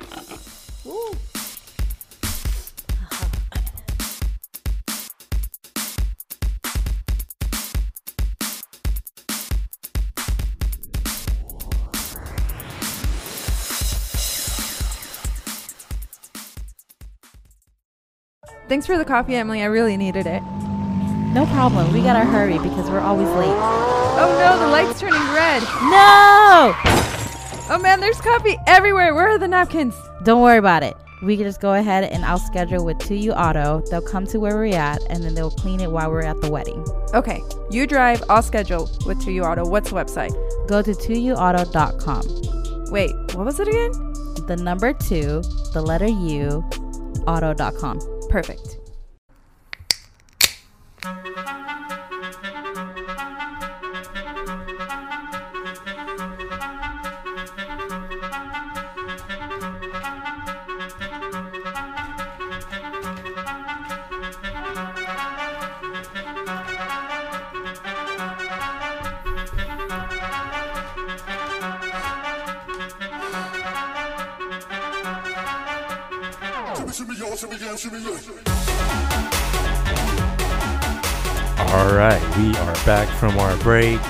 Thanks for the coffee, Emily. I really needed it. no problem. We gotta hurry because we're always late. Oh no, the light's turning red. No! Oh man, there's coffee everywhere. Where are the napkins? Don't worry about it. We can just go ahead and I'll schedule with 2U Auto. They'll come to where we're at and then they'll clean it while we're at the wedding. Okay, you drive. I'll schedule with 2U Auto. What's the website? Go to 2uauto.com. Wait, what was it again? The number 2, the letter U, auto.com. Perfect. Break.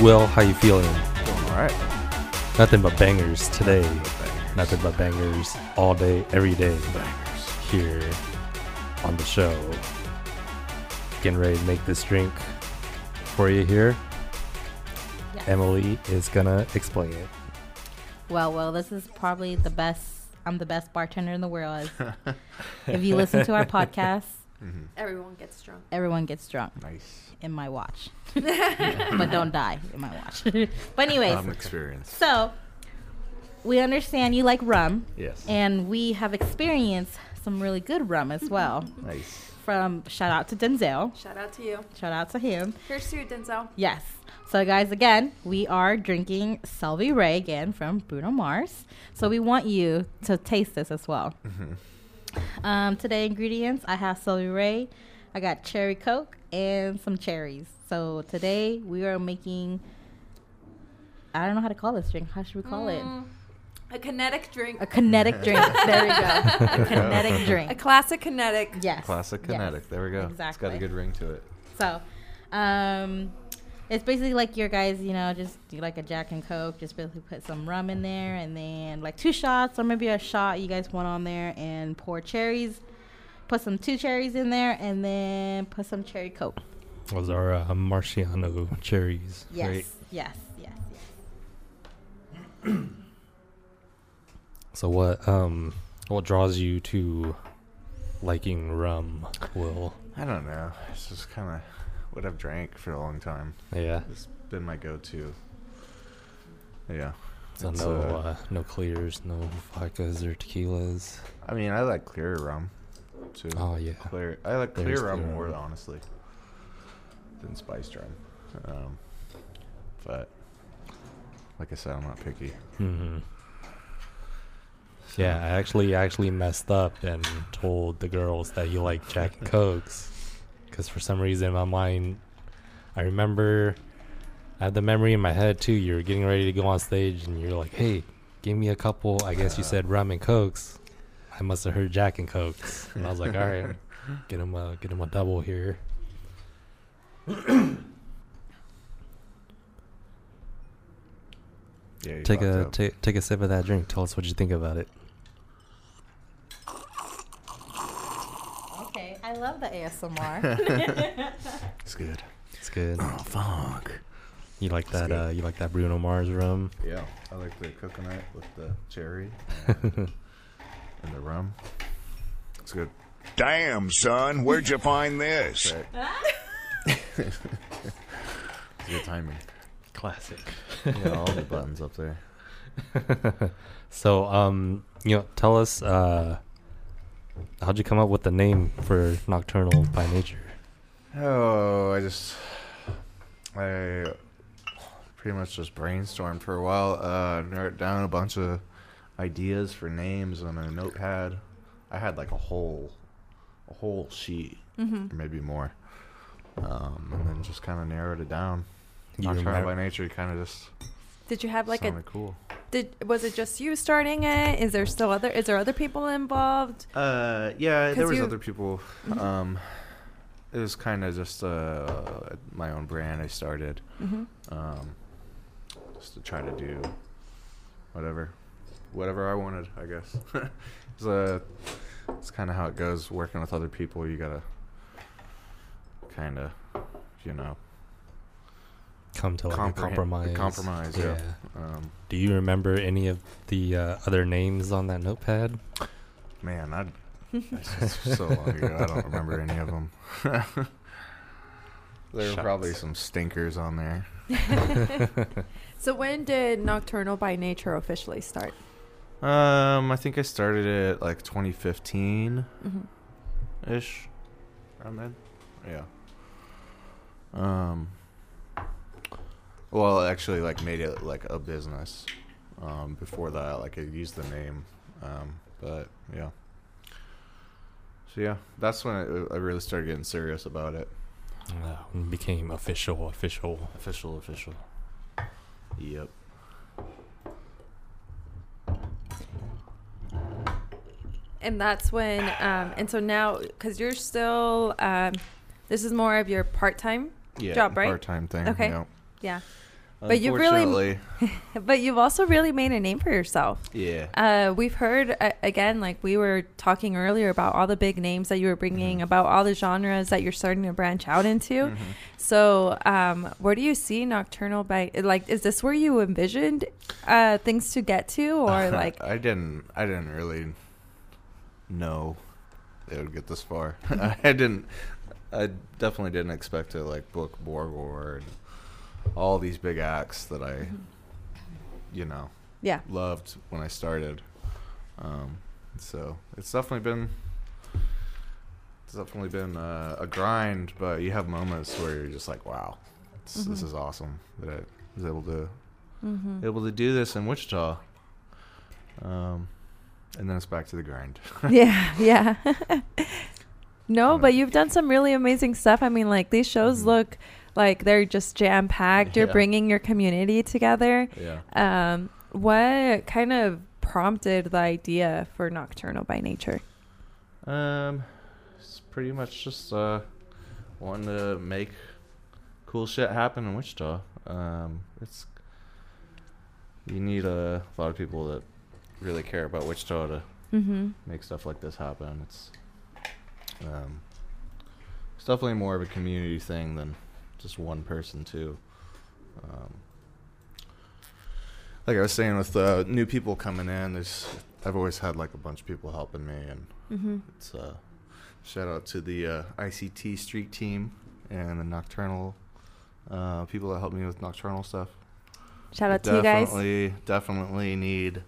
Will, how you feeling? Doing all right. Nothing but bangers today. Bangers. Nothing but bangers all day, every day. Bangers. Here on the show. Getting ready to make this drink for you here. Emily is gonna explain it. Well, well, this is probably the best. I'm the best bartender in the world. if you listen to our podcast, Mhm. Everyone gets drunk. everyone gets drunk Nice. in my watch, but don't die in my watch. but anyways, Um, experience. so we understand you like rum, Yes. and we have experienced some really good rum as well. nice. From shout out to Denzel, Shout out to you. shout out to him. Here's to you, Denzel. Yes. So, guys, again, we are drinking SelvaRay again from Bruno Mars. So, we want you to taste this as well. Um, today, ingredients I have SelvaRay, I got cherry coke, and some cherries. So, today we are making I don't know how to call this drink. How should we call it? Mm, A kinetic drink. A kinetic drink. There we go. A kinetic drink. A classic kinetic. Yes. Classic yes, kinetic. There we go. Exactly. It's got a good ring to it. So, um, it's basically like your guys, you know, just do like a Jack and Coke. Just basically put some rum in there, and then like two shots or maybe a shot you guys want on there, and pour cherries. Put some two cherries in there, and then put some cherry Coke. Those are uh, maraschino cherries. Yes, Right? yes, yes, So what um what draws you to liking rum, Will? I don't know. It's just kind of what I've drank for a long time. Yeah. It's been my go-to. Yeah. So no uh, uh, no clears, no vodkas or tequilas. I mean, I like clear rum too. Oh yeah. Clear. I like There's clear rum clear more, rum. honestly, than spiced rum. Um, but like I said, I'm not picky. hmm Yeah, I actually actually messed up and told the girls that you like Jack and Cokes, because for some reason in my mind, I remember, I have the memory in my head too. You're getting ready to go on stage and you're like, "Hey, give me a couple." I guess you said rum and Cokes. I must have heard Jack and Cokes, and I was like, "All right, get him a get him a double here." Yeah. Take a take a sip of that drink. Tell us what you think about it. Okay, I love the ASMR. It's good. It's good. Oh fuck. You like It's that? good. Uh, you like that Bruno Mars rum? Yeah, I like the coconut with the cherry and the rum. It's good. Damn, son, where'd you find this? Right. it's good timing. Classic. Yeah, all the buttons up there. so, um, you know, tell us, uh, how'd you come up with the name for Nocturnal by Nature? Oh, I just I pretty much just brainstormed for a while. Uh, narrowed down a bunch of ideas for names on a notepad. I had like a whole a whole sheet, Mm-hmm. or maybe more, um, and then just kind of narrowed it down. You Nocturnal remember- by nature kind of just Did you have like a sounded cool. Did was it just you starting it? Is there still other is there other people involved? Uh, yeah, there was you- other people. Mhm. Um, it was kind of just uh, my own brand I started. Mm-hmm. um, just to try to do whatever, whatever I wanted. I guess it's uh, it's kind of how it goes working with other people. You gotta kind of, you know, Come to like a compromise. Compromise, yeah. Um, Do you remember any of the uh, other names on that notepad? man, I that's so long ago. I don't remember any of them. there were probably some stinkers on there. So when did Nocturnal by Nature officially start? Um, I think I started it like 2015. Mm-hmm. ish around then yeah um well actually like made it like a business um before that like i used the name um but yeah so yeah that's when I, I really started getting serious about it Uh, became official, official. official official yep And that's when um and so now cuz you're still um this is more of your part-time yeah Job, right? part-time thing Okay. yeah. Yeah. But you really- But you've also really made a name for yourself. yeah Uh, we've heard uh, again, like we were talking earlier about all the big names that you were bringing, Mhm. about all the genres that you're starting to branch out into. Mhm. So, um, where do you see Nocturnal by? Like, is this where you envisioned uh, things to get to, or like? I didn't. I didn't really know they would get this far. Mm-hmm. I didn't. I definitely didn't expect to like book Borgore and all these big acts that I, Mm-hmm. you know, yeah. loved when I started. Um, so it's definitely been. It's definitely been uh, a grind, but you have moments where you're just like, "Wow, it's, this is awesome that I was able to Mm-hmm. able to do this in Wichita. Um, and then it's back to the grind. yeah, yeah. no, but you've done some really amazing stuff. I mean, like these shows Mhm. look like they're just jam packed. You're Yeah. bringing your community together. Yeah. Um, what kind of prompted the idea for Nocturnal by Nature? Um, it's pretty much just uh, wanting to make cool shit happen in Wichita. Um, it's you need a lot of people that really care about Wichita to Mm-hmm. make stuff like this happen. It's um, it's definitely more of a community thing than just one person too. Um, like I was saying with uh, new people coming in, there's I've always had like a bunch of people helping me, and Mm-hmm. it's uh, shout out to the uh, ICT Street team and the Nocturnal uh, people that help me with Nocturnal stuff. Shout out to you guys. Definitely, definitely need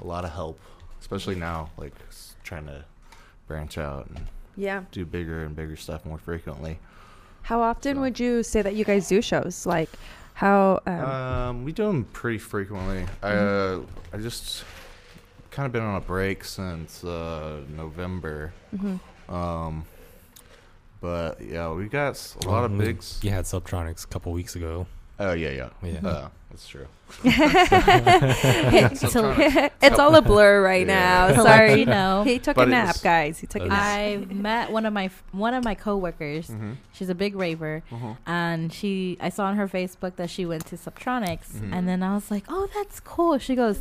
a lot of help, especially now, like trying to branch out and Yeah. do bigger and bigger stuff more frequently. How often So- would you say that you guys do shows? Like, how? Um, Um, we do them pretty frequently. I uh, I just kind of been on a break since uh, November. mhm. Um, but yeah, we got a lot of Um, bigs. You had Subtronics a couple weeks ago. Oh yeah, yeah, Yeah. Uh, that's true. Hey, Subtronics. it's all a blur right Yeah. now. Sorry. you know. He took But a nap, was- guys. He took a nap. I met one of my f- one of my coworkers. Mm-hmm. She's a big raver, Mhm. and she I saw on her Facebook that she went to Subtronics, Mhm. and then I was like, "Oh, that's cool." She goes,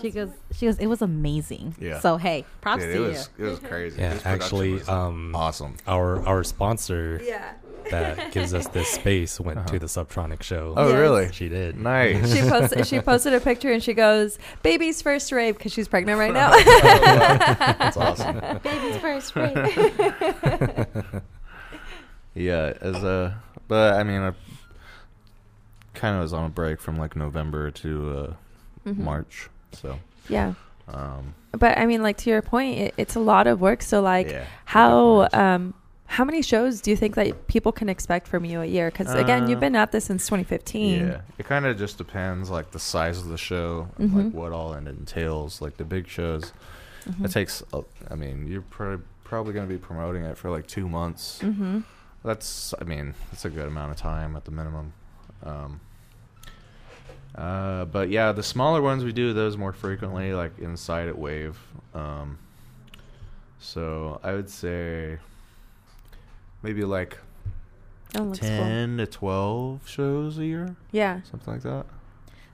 "She goes, she goes, it was amazing." Yeah. So hey, props Dude, to it was it was crazy. Yeah, actually, was um, awesome. Our our sponsor Yeah. That gives us this space went Uh-huh. to the Subtronic show. Oh Yes. really? She did. Nice. She posted. She posted a picture and she goes, "Baby's first rave" because she's pregnant right now. That's awesome. Baby's first rate. Yeah, as a but I mean I kind of was on a break from like November to uh, Mhm. March. So, Yeah, um but I mean, like to your point, it, it's a lot of work. So, like, yeah. how um how many shows do you think that people can expect from you a year? Because again, you've Uh, been at this since 2015. Yeah, it kind of just depends, like the size of the show, Mhm. like what all it entails. Like the big shows, it takes. a- I mean, you're probably probably going to be promoting it for like two months. Mhm. That's, I mean, that's a good amount of time at the minimum. Um, uh, but yeah, the smaller ones we do those more frequently, like inside at Wave. Um, so I would say maybe like Oh, looks cool. ten to twelve shows a year, Yeah. something like that.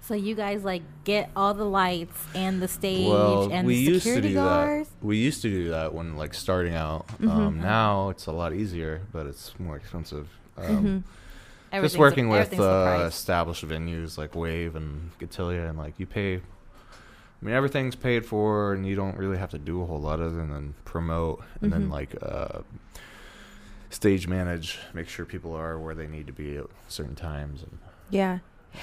so you guys like get all the lights and the stage well, and we the used to security do guards. that. We used to do that when like starting out. Mhm. Um, now it's a lot easier, but it's more expensive. Um, Mhm. Just Everything's- working with uh, established venues like Wave and Cotillion, and like you pay. I mean, everything's paid for, and you don't really have to do a whole lot other than promote and then Mhm. like uh, stage manage, make sure people are where they need to be at certain times. And, Yeah.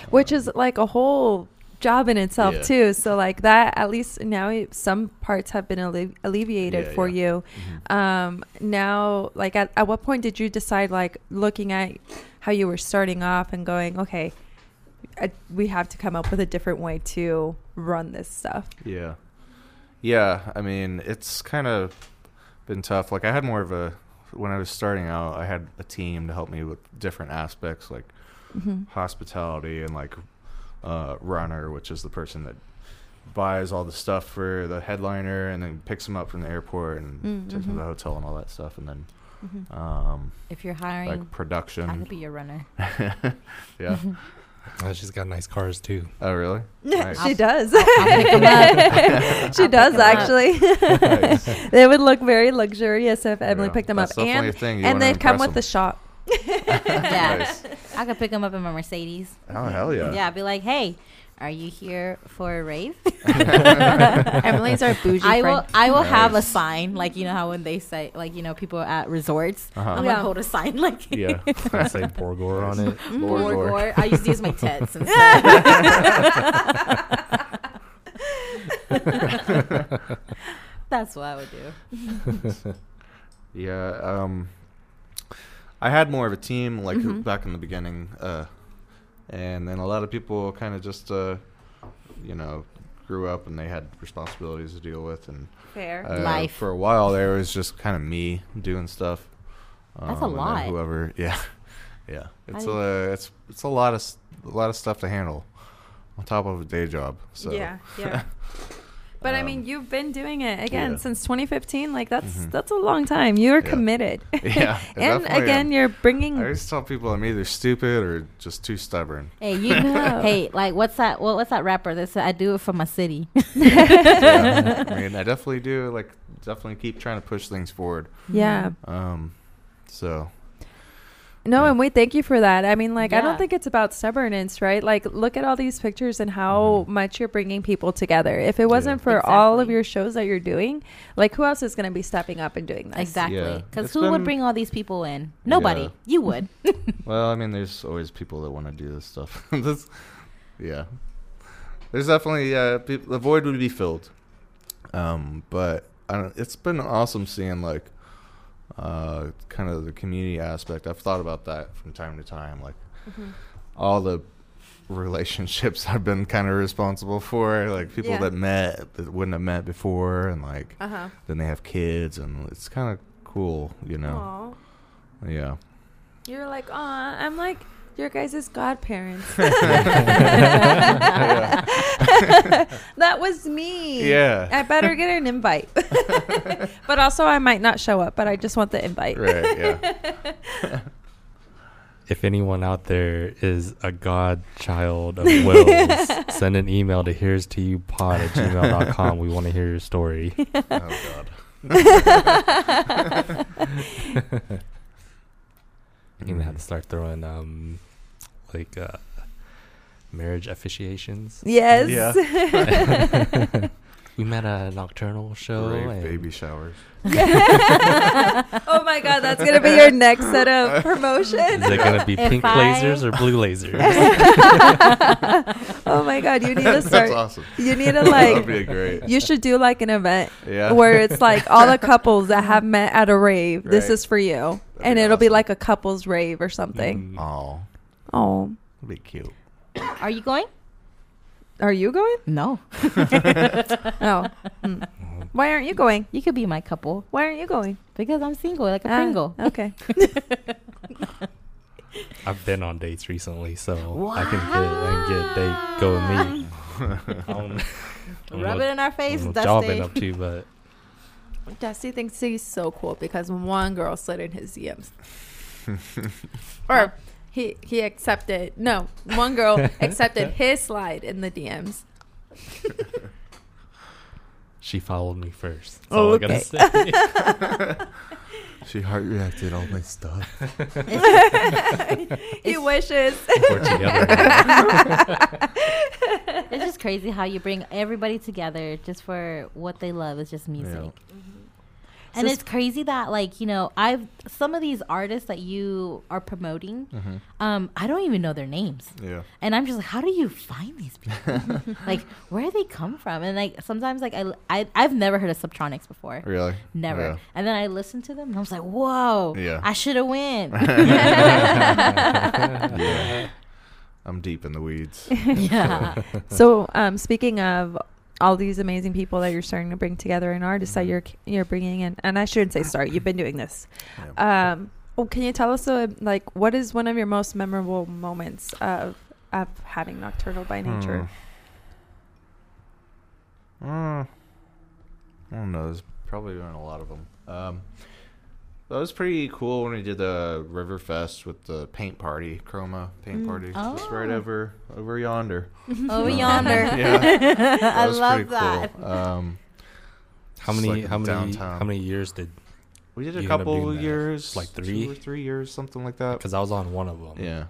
Which is like a whole job in itself Yeah. too. So like that, at least now it, some parts have been alle- alleviated Yeah, for yeah. you. Um, now, like at, at what point did you decide, like looking at how you were starting off and going, okay, I, we have to come up with a different way to run this stuff. Yeah. Yeah, I mean, it's kind of been tough. Like I had more of a when I was starting out, I had a team to help me with different aspects like Mm-hmm. hospitality and like uh runner, which is the person that buys all the stuff for the headliner and then picks them up from the airport and Mm, takes them to the hotel and all that stuff and then Mm-hmm. um If you're hiring, like production, I could be your runner. yeah. Uh, she's got nice cars too. Oh really? Nice. she does. pick 'em up. she does pick 'em up. actually. They would look very luxurious if Emily Yeah, picked them that's up, and a thing. You and they'd come impress with the shop. yeah, Nice. I could pick them up in my Mercedes. Oh hell yeah. Yeah, I'd be like, hey, are you here for a rave? Emily's our bougie I will. I will have a sign, like you know how when they say, like you know, people at resorts. Uh-huh. I'm Yeah. gonna hold a sign like Yeah. I say Borgore on it. Lord, Gore, I used to use my tits instead. That's what I would do. Yeah, um, I had more of a team like Mhm. back in the beginning, uh, and then a lot of people kind of just, uh, you know, grew up and they had responsibilities to deal with, and Fair. uh, Life. for a while there was just kind of me doing stuff. That's a lot. Whoever, yeah, Yeah, it's do you- a it's it's a lot of s- a lot of stuff to handle on top of a day job. So Yeah, yeah. But I Um, mean, you've been doing it again yeah. since 2015. Like that's Mhm. that's a long time. You are Yeah. committed. Yeah, and again, am. you're bringing. I always tell people I'm either stupid or just too stubborn. Hey, you No. Hey, like what's that? What, what's that rapper that said I do it for my city? yeah, I mean, I definitely do. Like, definitely keep trying to push things forward. yeah. Um, so No, and we thank you for that. I mean, like, I don't think it's about stubbornness, right? Like, look at all these pictures and how much you're bringing people together. If it wasn't for all of your shows that you're doing, like, who else is going to be stepping up and doing this? exactly. Because It's who would bring all these people in? Nobody. Yeah. You would. Well, I mean, there's always people that want to do this stuff. this, yeah, there's definitely uh, peop the void would be filled. Um, but I don't, it's been awesome seeing like uh, kind of the community aspect. I've thought about that from time to time, like all the relationships I've been kind of responsible for, like people Yeah. that met that wouldn't have met before, and like Uh huh. then they have kids, and it's kind of cool, you know. Yeah. You're like, aw, I'm like your guys' godparents. that was me. Yeah. I better get an invite. but also, I might not show up, but I just want the invite. Right. Yeah. If anyone out there is a godchild of Will's, send an email to here's to you pod at gmail.com. We want to hear your story. oh God. You're gonna have to start throwing um like uh marriage officiations. Yes. Yeah. we met at a nocturnal show. Brave and baby showers. oh my god, that's gonna be your next set of promotion. Is it gonna be If pink I- lasers or blue lasers? oh my god, you need to start. That's start. awesome. You need to like. That'd be like. great. You should do like an event Yeah. where it's like all the couples that have met at a rave. This is for you, That'd and be it'll be like a couples rave or something. Mm. Oh, Oh, that'd be cute. Are you going? are you going? No. Oh, Hmm. why aren't you going? You could be my couple Why aren't you going? because I'm single, like a Ah, Pringle. Okay. I've been on dates recently, so I can get I can get a date go with me. I don't, I don't Rub know- it in our I face, don't know what y'all Dusty. been up to, but Dusty thinks he's so cool because one girl slid in his DMs. or he he accepted no, one girl accepted his slide in the DMs. she followed me first. That's Oh, all I gotta okay. say. She heart reacted all my stuff. he wishes. We're together. It's just crazy how you bring everybody together just for what they love is just music. Mm-hmm. And it's crazy that like, you know, I've some of these artists that you are promoting, um, I don't even know their names. Yeah. And I'm just like, how do you find these people? like, where do they come from? And like sometimes like I, I I've never heard of Subtronics before. Really? Never. Yeah. And then I listened to them and I was like, whoa, Yeah. I should have went. yeah. I'm deep in the weeds. yeah. so, um, speaking of all these amazing people that you're starting to bring together and artists that you're you're bringing in, and I shouldn't say start, you've been doing this. Um, well, can you tell us uh, like what is one of your most memorable moments of of having Nocturnal by Nature? Hmm. Uh, I don't know. There's probably been a lot of them. Um, that was pretty cool when we did the River Fest with the paint party, Chroma paint Mm. party, just right Oh. over over yonder. Over yonder. Yeah, that I was love pretty that. Cool. Um, How many like how many downtown. how many years did we did a couple doing that, years, like two three? or three years, something like that. because I was on one of them. Yeah,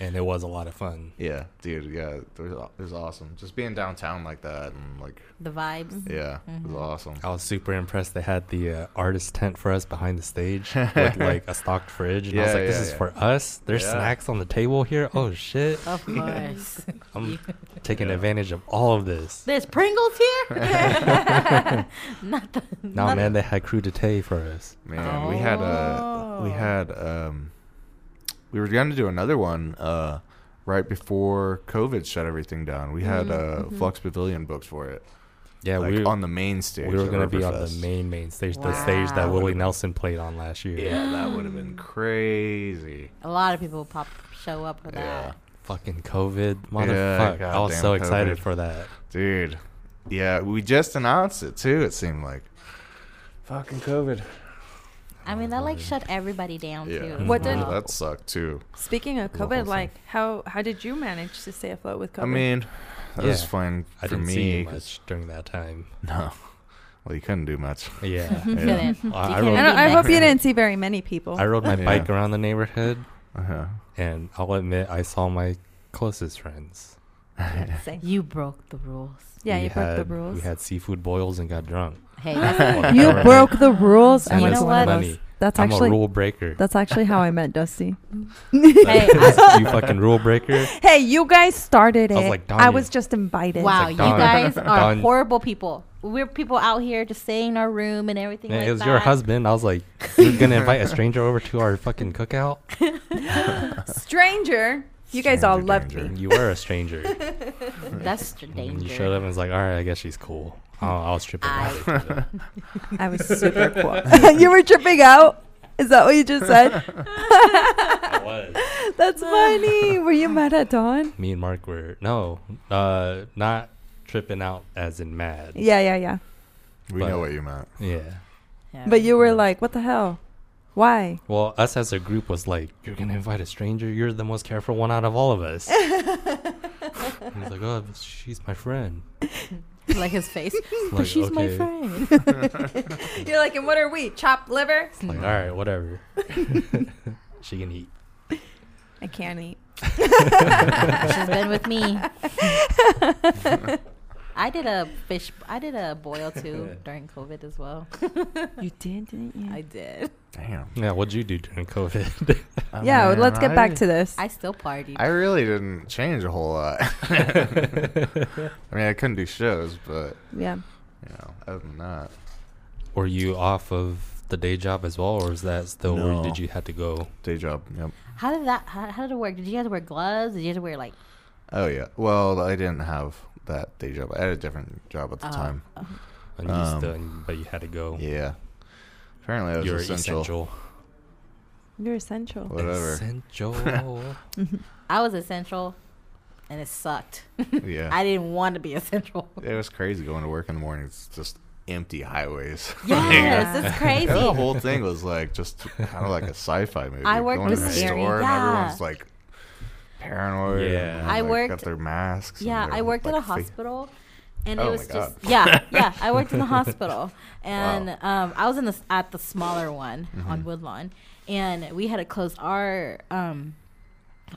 and it was a lot of fun. yeah, dude, yeah, it was, awesome. Just being downtown like that and like, The vibes. yeah, it Mm-hmm. was awesome. I was super impressed. They had the uh, artist tent for us behind the stage with like a stocked fridge, and I was like, "This yeah, is yeah. for us. There's Yeah. snacks on the table here. Oh shit! Of course. I'm taking Yeah. advantage of all of this." There's Pringles here. Not the. No not- man, they had crudité for us. Man, we had a we Oh. had um we were going to do another one uh right before COVID shut everything down. We had uh Mhm. Flux Pavilion books for it. Yeah, like we were, on the main stage. we were gonna be on the main main stage, the stage that Wow. Willie Nelson played on last year. Yeah, that would have been crazy. A lot of people pop show up for that. Fucking COVID, motherfucker! I was goddamn so excited for that. dude. Yeah, we just announced it too. It seemed like fucking COVID. I mean, that like shut everybody down Yeah, too. What Yeah, did- that sucked too. Speaking of COVID, like how how did you manage to stay afloat with COVID? I mean, that was Yeah. fine I for didn't me. see you 'cause- much during that time. No, well, you couldn't do much. Yeah, Yeah. You I- I rode- I, I hope you didn't see very many people. I rode my Yeah. bike around the neighborhood, Uh-huh. and I'll admit I saw my closest friends. You broke the rules. Yeah, We you broke the rules. We had seafood boils and got drunk. Hey, that's, you broke the rules. And I you know what? those. Money. That's I'm actually a rule breaker. that's actually how I met Dusty. hey, you fucking rule breaker. Hey, you guys started it. I was like, I was just invited. wow, like you guys are Don- horrible people. We're people out here just staying in our room and everything Man, like it was that. your husband. I was like, you're gonna invite a stranger over to our fucking cookout? Stranger. You guys all Stranger loved danger. me. You were a stranger. That's st- And you showed up and was like, all right, I guess she's cool. Oh, I was tripping. I- I was super cool. you were tripping out. Is that what you just said? I was. That's funny. Were you mad at Dawn? Me and Mark were no, uh, not tripping out as in mad. Yeah, yeah, yeah. We But- know what you meant. Yeah. Yeah. But you were like, "What the hell? Why?" Well, us as a group was like, you're gonna invite a stranger. You're the most careful one out of all of us. And He's like, oh, she's my friend. like his face. Like, but she's my friend. You're like, "And what are we? Chopped liver?" Like, all right, whatever. she can eat. I can't eat. She's been with me. I did a fish. I did a boil too during COVID as well. You did, didn't you? I did. Damn. Yeah, what'd you do during COVID? yeah, man, let's get back to this. I still partied. I really didn't change a whole lot. I mean, I couldn't do shows, but yeah. you know, other than that, Were you off of the day job as well, or is that still, or No. did you have to go? day job. Yep. how did that? How, how did it work? Did you have to wear gloves? Did you have to wear like? Oh yeah. Well, I didn't have that day job. I had a different job at the uh, time. uh, And you Um, still, but you had to go. Yeah. Apparently, I was You're essential. essential. You're essential. Whatever. Essential. I was essential, and it sucked. Yeah. I didn't want to be essential. it was crazy going to work in the morning. It's just empty highways. Yes, it's crazy. the whole thing was like just kind of like a sci-fi movie. I worked going with in the scary- store yeah. and everyone's like paranoid. and Yeah. everyone, I like, worked- got their masks. Yeah, they're, I worked at a like, fa- hospital, and Oh it my was just God. yeah, yeah. I worked in the hospital, and Wow. um, I was in the at the smaller one Mm-hmm. on Woodlawn, and we had to close our um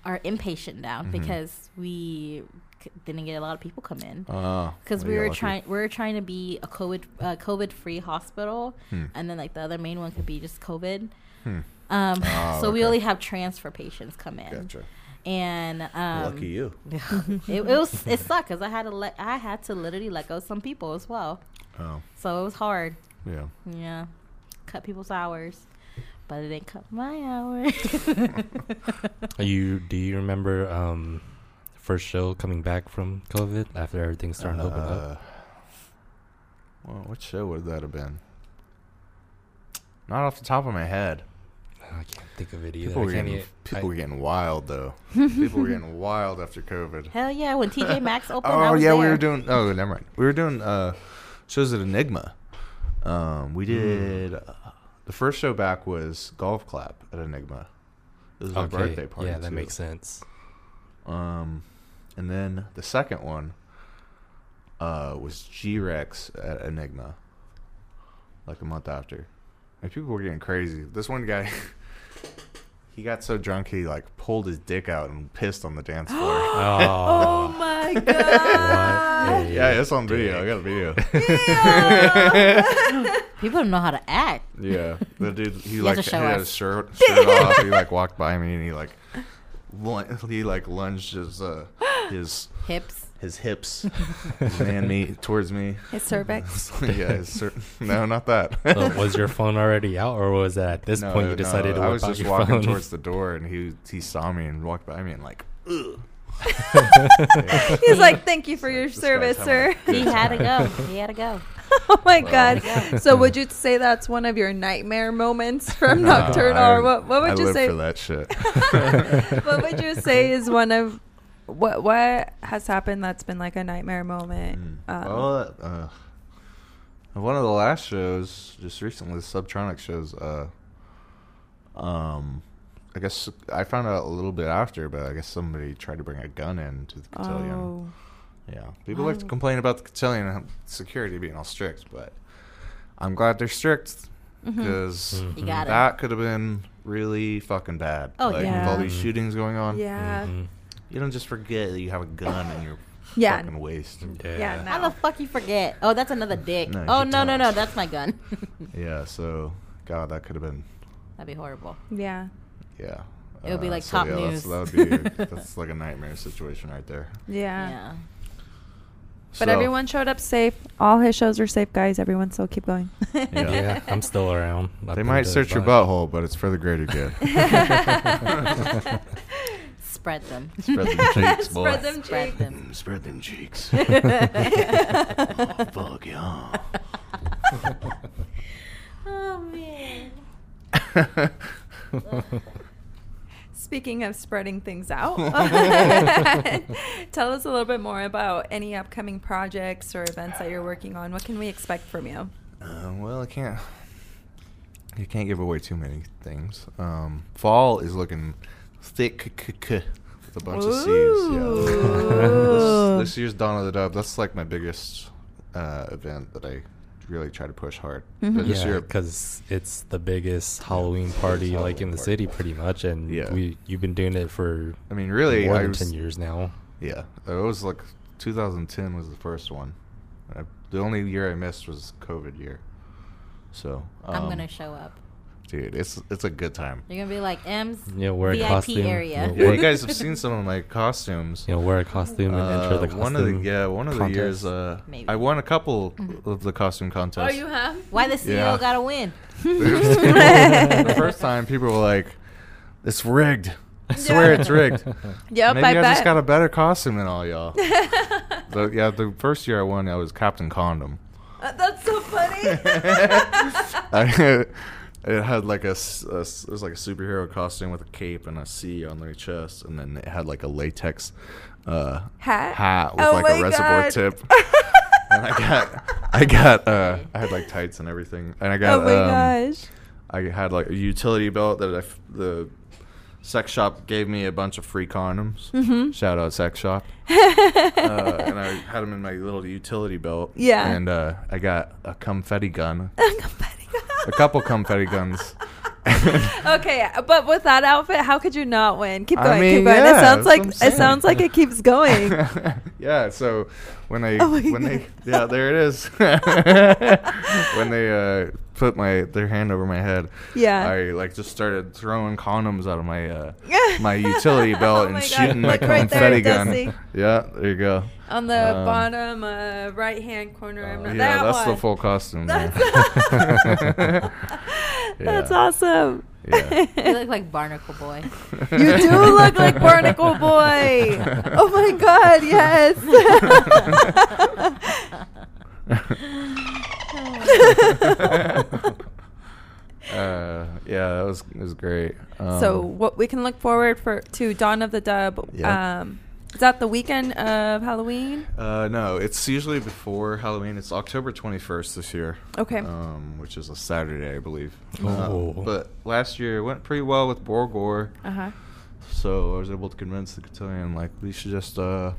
our inpatient down Mm-hmm. because we c- didn't get a lot of people come in. Oh, Because well, we were trying, we were trying to be a COVID, uh, COVID free hospital, Hmm. and then like the other main one could be just COVID. Hmm. Um, Oh, so we only have transfer patients come in, Gotcha. And um, Lucky you. it, it was it sucked because I had to let I had to literally let go some people as well. Oh, So it was hard. yeah. Yeah, cut people's hours, but it didn't cut my hours. you do you remember um first show coming back from COVID after everything started to open up? Uh, Well, what show would that have been? Not off the top of my head. I can't think of it either. People were getting people I- were getting wild though. people were getting wild after COVID. Hell yeah! When TJ Maxx opened, I Oh was yeah, we were doing. Oh, never mind. We were doing uh, shows at Enigma. Um, we did. Uh, the first show back was Golf Clap at Enigma. This was my birthday party. yeah, that too. makes sense. Um, and then the second one uh, was G Rex at Enigma. Like a month after, and people were getting crazy. This one guy, he got so drunk he like pulled his dick out and pissed on the dance floor. Oh, my god. a yeah, it's on video. I got a video. People don't know how to act. Yeah, the dude he has like to he had us. his shirt shirt off. He like walked by me and he like lun- he like lunged his uh his Hips. His hips man me towards me. His cervix. yeah, his cer- no, not that. So was your phone already out, or was it at this No, point you decided no, to I was just your walking phone? towards the door and he he saw me and walked by me and like ugh. He's like, "Thank you for your This service, sir." he had to go. He had to go. oh my Wow. god! Yeah. So would you say that's one of your nightmare moments from No, Nocturnal, I- or what? What would I you live say? for that shit. what would you say is one of what what has happened that's been like a nightmare moment? Mm. Um, well, uh, one of the last shows, just recently, the Subtronic shows. Uh, um, I guess I found out a little bit after, but I guess somebody tried to bring a gun in to the cotillion. oh, Yeah, people like to complain about the cotillion security being all strict, but I'm glad they're strict because Mhm. You got it. that could have been really fucking bad. Oh, like, yeah. with all these shootings going on. yeah, Mhm. You don't just forget that you have a gun in your yeah. fucking waist. Yeah. Yeah, no. How the fuck you forget? Oh, that's another dick. No, oh you no no no, that's my gun. Yeah, so God, that could have been That'd be horrible. Yeah, yeah. It would be uh, like so top yeah, news. That's, that would be that's like a nightmare situation right there. yeah. Yeah. But So, everyone showed up safe. All his shows are safe, guys. Everyone so keep going. Yeah. Yeah, I'm still around. They might search your butthole, but it's for the greater good. Spread them. Spread them cheeks, boy. Spread them Spread cheeks. them. Spread them cheeks. Fuck yeah. Oh man. Speaking of spreading things out, tell us a little bit more about any upcoming projects or events that you're working on. What can we expect from you? Uh, well, I can't. You can't give away too many things. Um, fall is looking thick k- k- with a bunch of C's. Yeah. This, this year's Dawn of the Dub. That's like my biggest uh, event that I really try to push hard. Mhm. Yeah, because it's the biggest Halloween party like in the party. city, pretty much, and Yeah. we you've been doing it for I mean, really, more I than was, ten years now. Yeah, it was like 2010 was the first one. I, the only year I missed was COVID year. So I'm um, gonna show up. Dude. It's it's a good time. You're gonna be like M's You know, wear a costume. area. You Yeah, you guys have seen some of my costumes. you know, wear a costume and enter the Uh, costume. one of the yeah, one of the years uh, Maybe. I won a couple Mhm. of the costume contests. Oh, you have? Why the CEO Yeah. gotta win? the first time people were like, "It's rigged." I swear it's rigged. Yep, Maybe I, I, bet. just got a better costume than all y'all. the, yeah, the first year I won, I was Captain Condom. Uh, that's so funny. I, it had like a, a it was like a superhero costume with a cape and a C on their chest, and then it had like a latex uh, Hat? hat with Oh like a reservoir God. tip. and I got, I got, uh, I had like tights and everything, and I got, oh my um, gosh. I had like a utility belt that I f- the sex shop gave me a bunch of free condoms. Mm-hmm. Shout out sex shop. uh, and I had them in my little utility belt. Yeah. And uh, I got a confetti gun, a couple confetti guns. okay, but with that outfit, how could you not win? Keep I going, mean, keep going. yeah, it sounds like it sounds like it keeps going. yeah. So when they Oh when God. they yeah there it is when they uh, put my their hand over my head. Yeah. I like just started throwing condoms out of my uh, my utility belt Oh and my God. shooting my Look right there, confetti gun. Dusty. Yeah, there you go. On the Um, bottom uh, right hand corner. I'm not, yeah, that that's one. the full costume. there. That's, That's awesome. Yeah. You look like Barnacle Boy. You do look like Barnacle Boy. Oh my God, yes. uh, yeah, that was it was great. Um, so what we can look forward for to Dawn of the Dub. Yeah. Um, is that the weekend of Halloween? Uh, no, it's usually before Halloween. It's October 21st this year. Okay. Um, which is a Saturday, I believe. Oh. Uh, but last year it went pretty well with Borgore, Uh huh. so I was able to convince the cotillion like we should just uh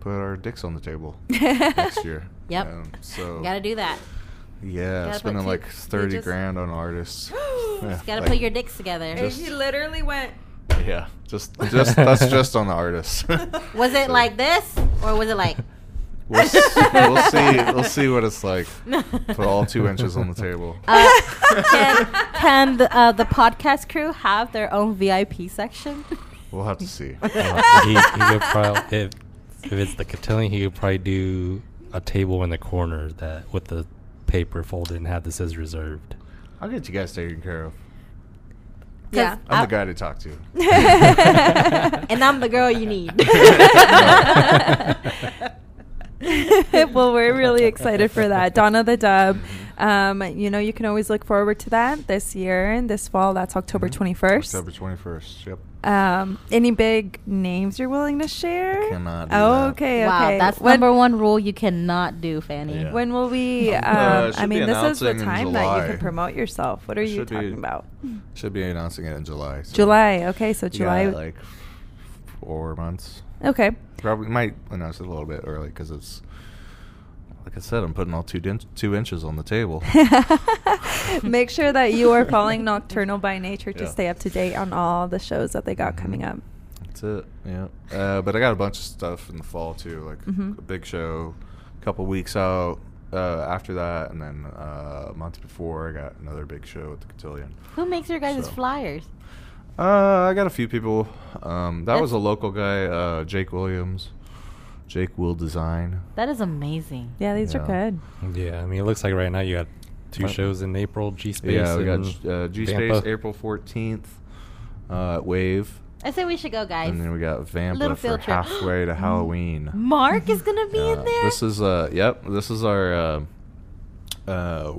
put our dicks on the table next year. Yep. Um, so gotta do that. Yeah, gotta spending put like two- you 30 just- grand on artists. Yeah, gotta like- put your dicks together. And Just- he literally went. Yeah, just just that's just on the artists. was it So- like this, or was it like? We'll, s- we'll see. We'll see what it's like. Put all two inches on the table. Uh, can can the, uh, the podcast crew have their own VIP section? We'll have to see. Uh, he, he could probably if if it's the cotillion, he could probably do a table in the corner that with the paper folded and have this as reserved. I'll get you guys taken care of. Yeah. I'm I- the guy to talk to. and I'm the girl you need. well, we're really excited for that. Dawn of the Dub. Um, you know, you can always look forward to that this year and this fall. That's October 21st. October 21st. Yep. Um, any big names you're willing to share? Cannot do Oh, that. okay, wow, okay. that's when, number one rule you cannot do, Fanny. Yeah. When will we? Uh, Um, it I mean, this is the time that you can promote yourself. What are It you should be- talking about? Should be announcing it in July. so- July. Okay, so July. Yeah, July. like four months. okay. Probably might announce it a little bit early because it's like I said, I'm putting all two din- two inches on the table. Make sure that you are following Nocturnal by Nature to Yeah. stay up to date on all the shows that they got Mhm. coming up. That's it. Yeah. Uh, but I got a bunch of stuff in the fall too, like Mhm. a big show, a couple weeks out uh, after that, and then uh, a month before I got another big show at the Cotillion. Who makes your guys' So. flyers? Uh, I got a few people. Um, that was a local guy, uh, Jake Williams. Jake will design. That is amazing. Yeah, these are Yeah. good. Yeah, I mean, it looks like right now you got two Uh, shows in April, G Space. Yeah, we got G- uh, G Space April fourteenth uh, at Wave, I say we should go, guys. and then we got Vampa Little for field trip. halfway to Halloween. Mark is gonna be Yeah, in there. This is uh yep, this is our uh, uh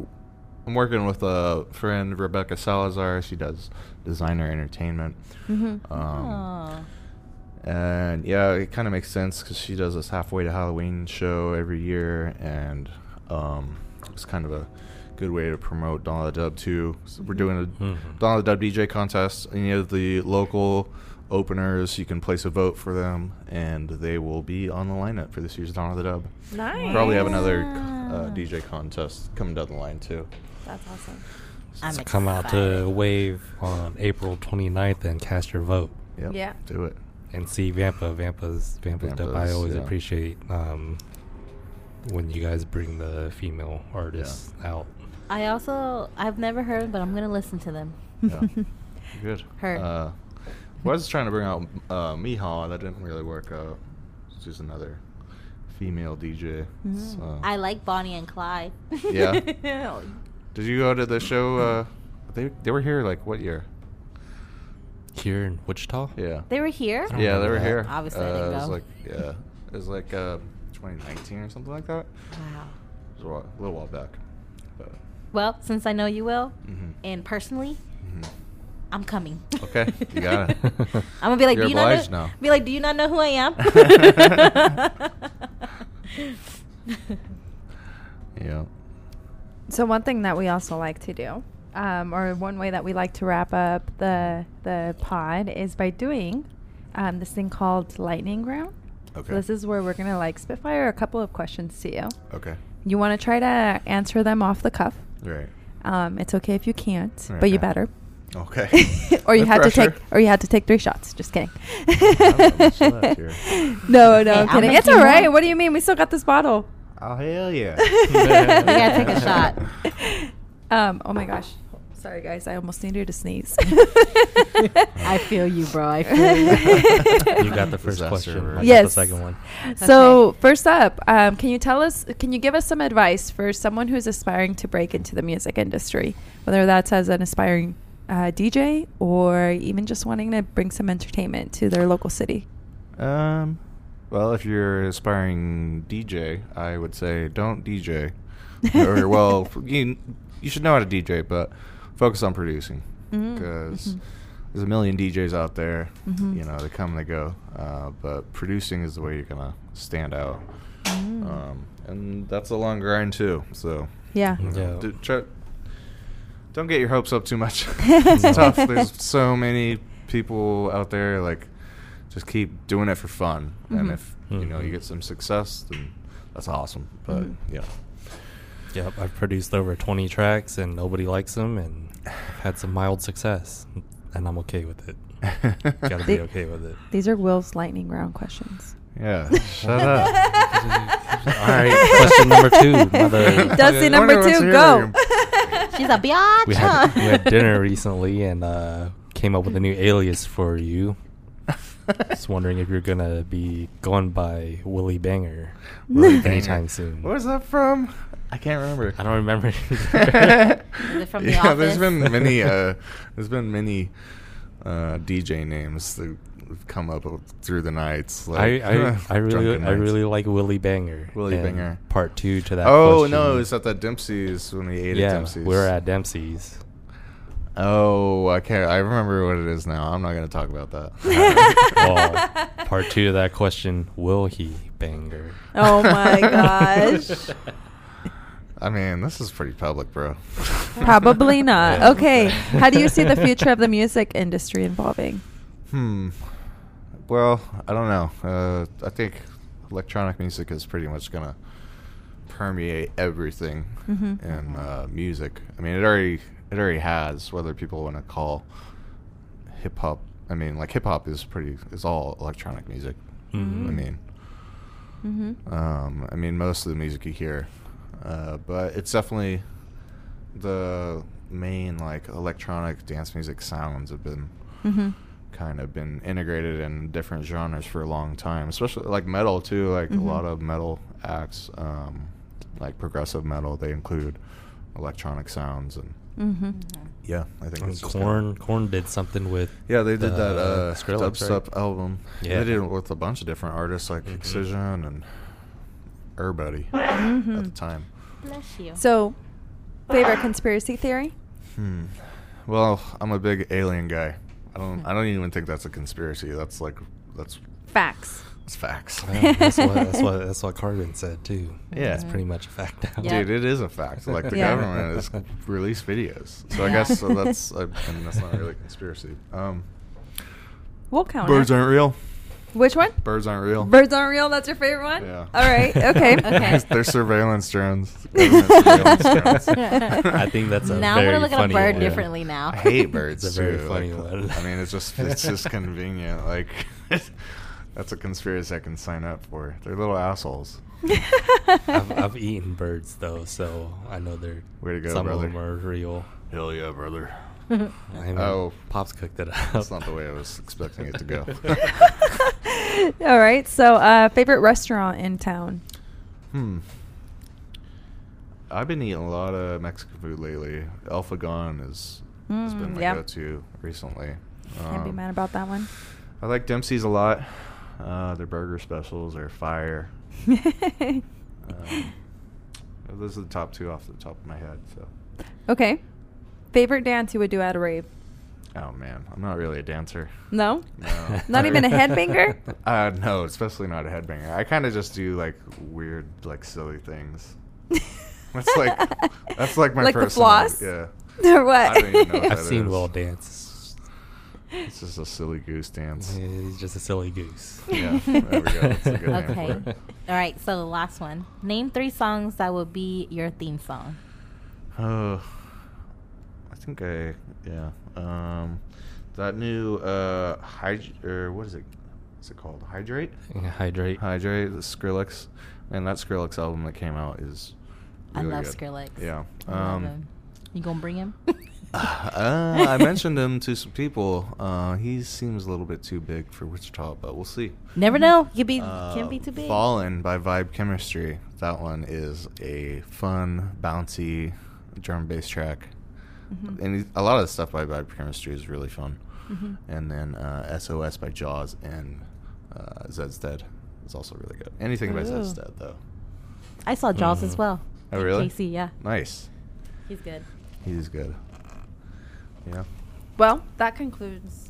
I'm working with a friend Rebecca Salazar. She does designer entertainment. Mm-hmm. Um. And yeah, it kind of makes sense cuz she does this halfway to Halloween show every year and um it's kind of a good way to promote Dawn of the Dub too. So we're doing a Mhm. Dawn of the Dub DJ contest. Any of the local openers, you can place a vote for them, and they will be on the lineup for this year's Dawn of the Dub. Nice. Probably have another uh, DJ contest coming down the line too. That's awesome. I'm So come out to. Wave on April 29th and cast your vote Yep. Yeah. Do it. And see Vampa. Vampa's Vampa's dope. I always yeah. appreciate um, when you guys bring the female artists out. I also I've never heard, but I'm gonna listen to them. Yeah. Good. Her. Uh, was trying to bring out uh, Mija. That didn't really work out. She's another female DJ. Mm. So- I like Bonnie and Clyde. Yeah? Did you go to the show? Uh, they they were here like what year? Here in Wichita? Yeah. they were here. Yeah, they were that. here. Obviously, I uh, didn't It was go. like yeah, it was like uh, 2019 or something like that. Wow. It was a, while, a little while back. But, Well, since I know you will, mhm, and personally, mhm. I'm coming. Okay, you got it. I'm gonna be like, You're do you not know? now. Be like, do you not know who I am? Yeah. So one thing that we also like to do, um, or one way that we like to wrap up the the pod, is by doing um, this thing called lightning round. Okay. So this is where we're gonna like spitfire a couple of questions to you. okay. You want to try to answer them off the cuff. Right. Um, it's okay if you can't, but you better. Okay. or you No had to take, or you had to take three shots. Just kidding. not much left here. no, no, Hey, I'm I'll kidding. It's all right. more. What do you mean? We still got this bottle. Oh hell yeah! We gotta take a shot. Um. Oh my gosh. Sorry, guys. I almost needed to sneeze. I feel you, bro. I feel you. you got the first Disaster question. alert. Got Yes. the second one. So first up, um, can you tell us? Can you give us some advice for someone who's aspiring to break into the music industry, whether that's as an aspiring uh, DJ or even just wanting to bring some entertainment to their local city? Um, well, if you're an aspiring DJ, I would say don't DJ. or well, you you should know how to DJ, but focus on producing because mhm. there's a million DJs out there. Mhm. You know, they come and they go, uh, but producing is the way you're gonna stand out. Mm. Um, and that's a long grind too. So yeah. you know, Yeah. do- try, don't get your hopes up too much. it's tough. There's so many people out there. Like, just keep doing it for fun. And Mhm. if you know you get some success, then that's awesome. But Mhm. yeah, Yep, I've produced over 20 tracks and nobody likes them, and I've had some mild success, and I'm okay with it. Gotta be okay with it. These are Will's lightning round questions. yeah. Shut up. All right, question number two. Mother, Dusty number two, go. She's a biatch. we had we had dinner recently and uh, came up with a new alias for you. Just wondering if you're gonna be going by Willie Banger Willie Banger. anytime soon. Where's that from? I can't remember. I don't remember. From The yeah, there's Office? been many. Uh, there's been many uh, DJ names that have come up through the nights. I Like, I, I really drunken I really like Willie Banger. Willie Banger. Part two to that. Oh question. no, it's at that Dempsey's when we ate yeah, at Dempsey's. we were at Dempsey's. Oh, I can't. I remember what it is now. I'm not gonna talk about that. well, part two of that question: Will he banger? Oh my gosh. I mean, this is pretty public, bro. Probably not. Yeah. Okay. How do you see the future of the music industry evolving? Hmm. Well, I don't know. Uh, I think electronic music is pretty much gonna permeate everything Mhm. in uh, music. I mean, it already it already has. Whether people want to call hip hop, I mean, like hip hop is pretty is all electronic music. Mhm. I mean, Mm-hmm. um, I mean, most of the music you hear, uh, but it's definitely the main like electronic dance music sounds have been Mm-hmm. kind of been integrated in different genres for a long time, especially like metal too. Like Mhm. a lot of metal acts, um, like progressive metal, they include electronic sounds and Mm-hmm. yeah, I think And it's Korn Korn did something with. yeah, they did the that uh, Skrillex, dubstep right? album. Yeah. they did it with a bunch of different artists like Mhm. Excision and everybody Mhm. at the time. Bless you. So, favorite conspiracy theory? Hmm. Well, I'm a big alien guy. I don't. I don't even think that's a conspiracy. That's like that's Facts. It's facts. Yeah, that's what that's what that's what Carbon said too. Yeah. it's pretty much a fact now. Yeah. Dude, it is a fact. Like the Yeah. government has released videos, so I guess so that's I mean, that's not really a conspiracy. Um, We'll count birds it. aren't real. Which one? Birds aren't real. Birds aren't real. That's your favorite one. Yeah. All right. Okay. Okay. They're surveillance drones. Surveillance drones. I think that's a now I'm very gonna look at a bird one. differently now. I hate birds. It's a very too. funny like, one. I mean, it's just it's just convenient. Like that's a conspiracy I can sign up for. They're little assholes. I've, I've eaten birds though, so I know they're Way to go, some brother. of them are real. Hell yeah, brother. I mean, Oh. pops cooked it up. That's not the way I was expecting it to go. All right. So, uh, favorite restaurant in town? Hmm. I've been eating a lot of Mexican food lately. Alpha Gon is has been Mm, my yeah. go-to recently. Can't be Um, mad about that one. I like Dempsey's a lot. Uh, their burger specials are fire. Um, those are the top two off the top of my head. So, okay. Favorite dance you would do at a rave? oh man, I'm not really a dancer. No. No. Not even a headbanger? Uh, no, especially not a headbanger. I kind of just do like weird, like silly things. That's like that's like my Like the floss? Yeah, or what? I don't even know what I've that seen is. Will dance. it's just a silly goose dance. He's just a silly goose. Yeah, there we go. That's a good name Okay. for it. All right. So the last one. Name three songs that would be your theme song. Oh, I think I yeah. Um, that new uh hyd or what is it? What's it called? Hydrate. Hydrate. Hydrate. The Skrillex, and that Skrillex album that came out is. I love good. Skrillex. Yeah. Um. You gonna bring him? uh, I mentioned him to some people. Uh, he seems a little bit too big for Wichita, but we'll see. Never know. Could be. Uh, can't be too big. Fallen by Vibe Chemistry. That one is a fun, bouncy drum bass track. Mhm. And a lot of the stuff by Vibe Chemistry is really fun. Mhm. And then uh, SOS by Jauz and uh, Zeds Dead is also really good. Anything by Zeds Ooh. Dead, though. I saw Jauz as Mhm. well. Oh, really? Casey, yeah. Nice. He's good. He's good. Yeah. Well, that concludes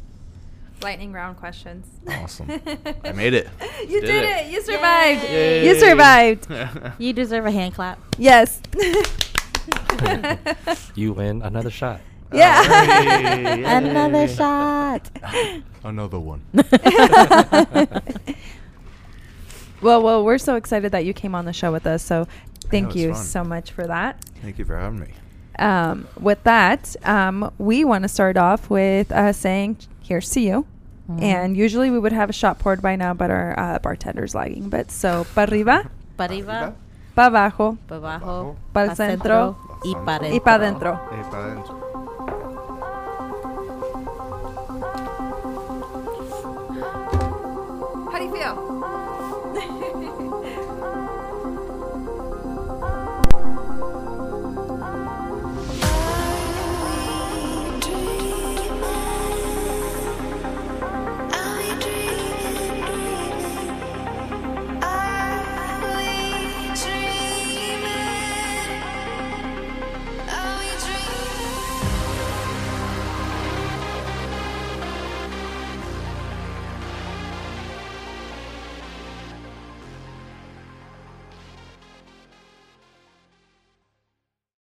lightning round questions. Awesome. I made it. You Did did, it. it. You survived. Yay. You survived. You deserve a hand clap. yes. You win another shot. Yeah. Hey, Another shot. Another one. well, well, we're so excited that you came on the show with us. So, thank it's you fun. so much for that. Thank you for having me. Um, with that, um, we want to start off with uh, saying, "Here's to you." Mhm. And usually we would have a shot poured by now, but our uh, bartender's lagging. But so, para arriba, Pa arriba, para abajo, pa abajo, Para el pa centro, y pa y para adentro. Hey, pa adentro. How do you feel?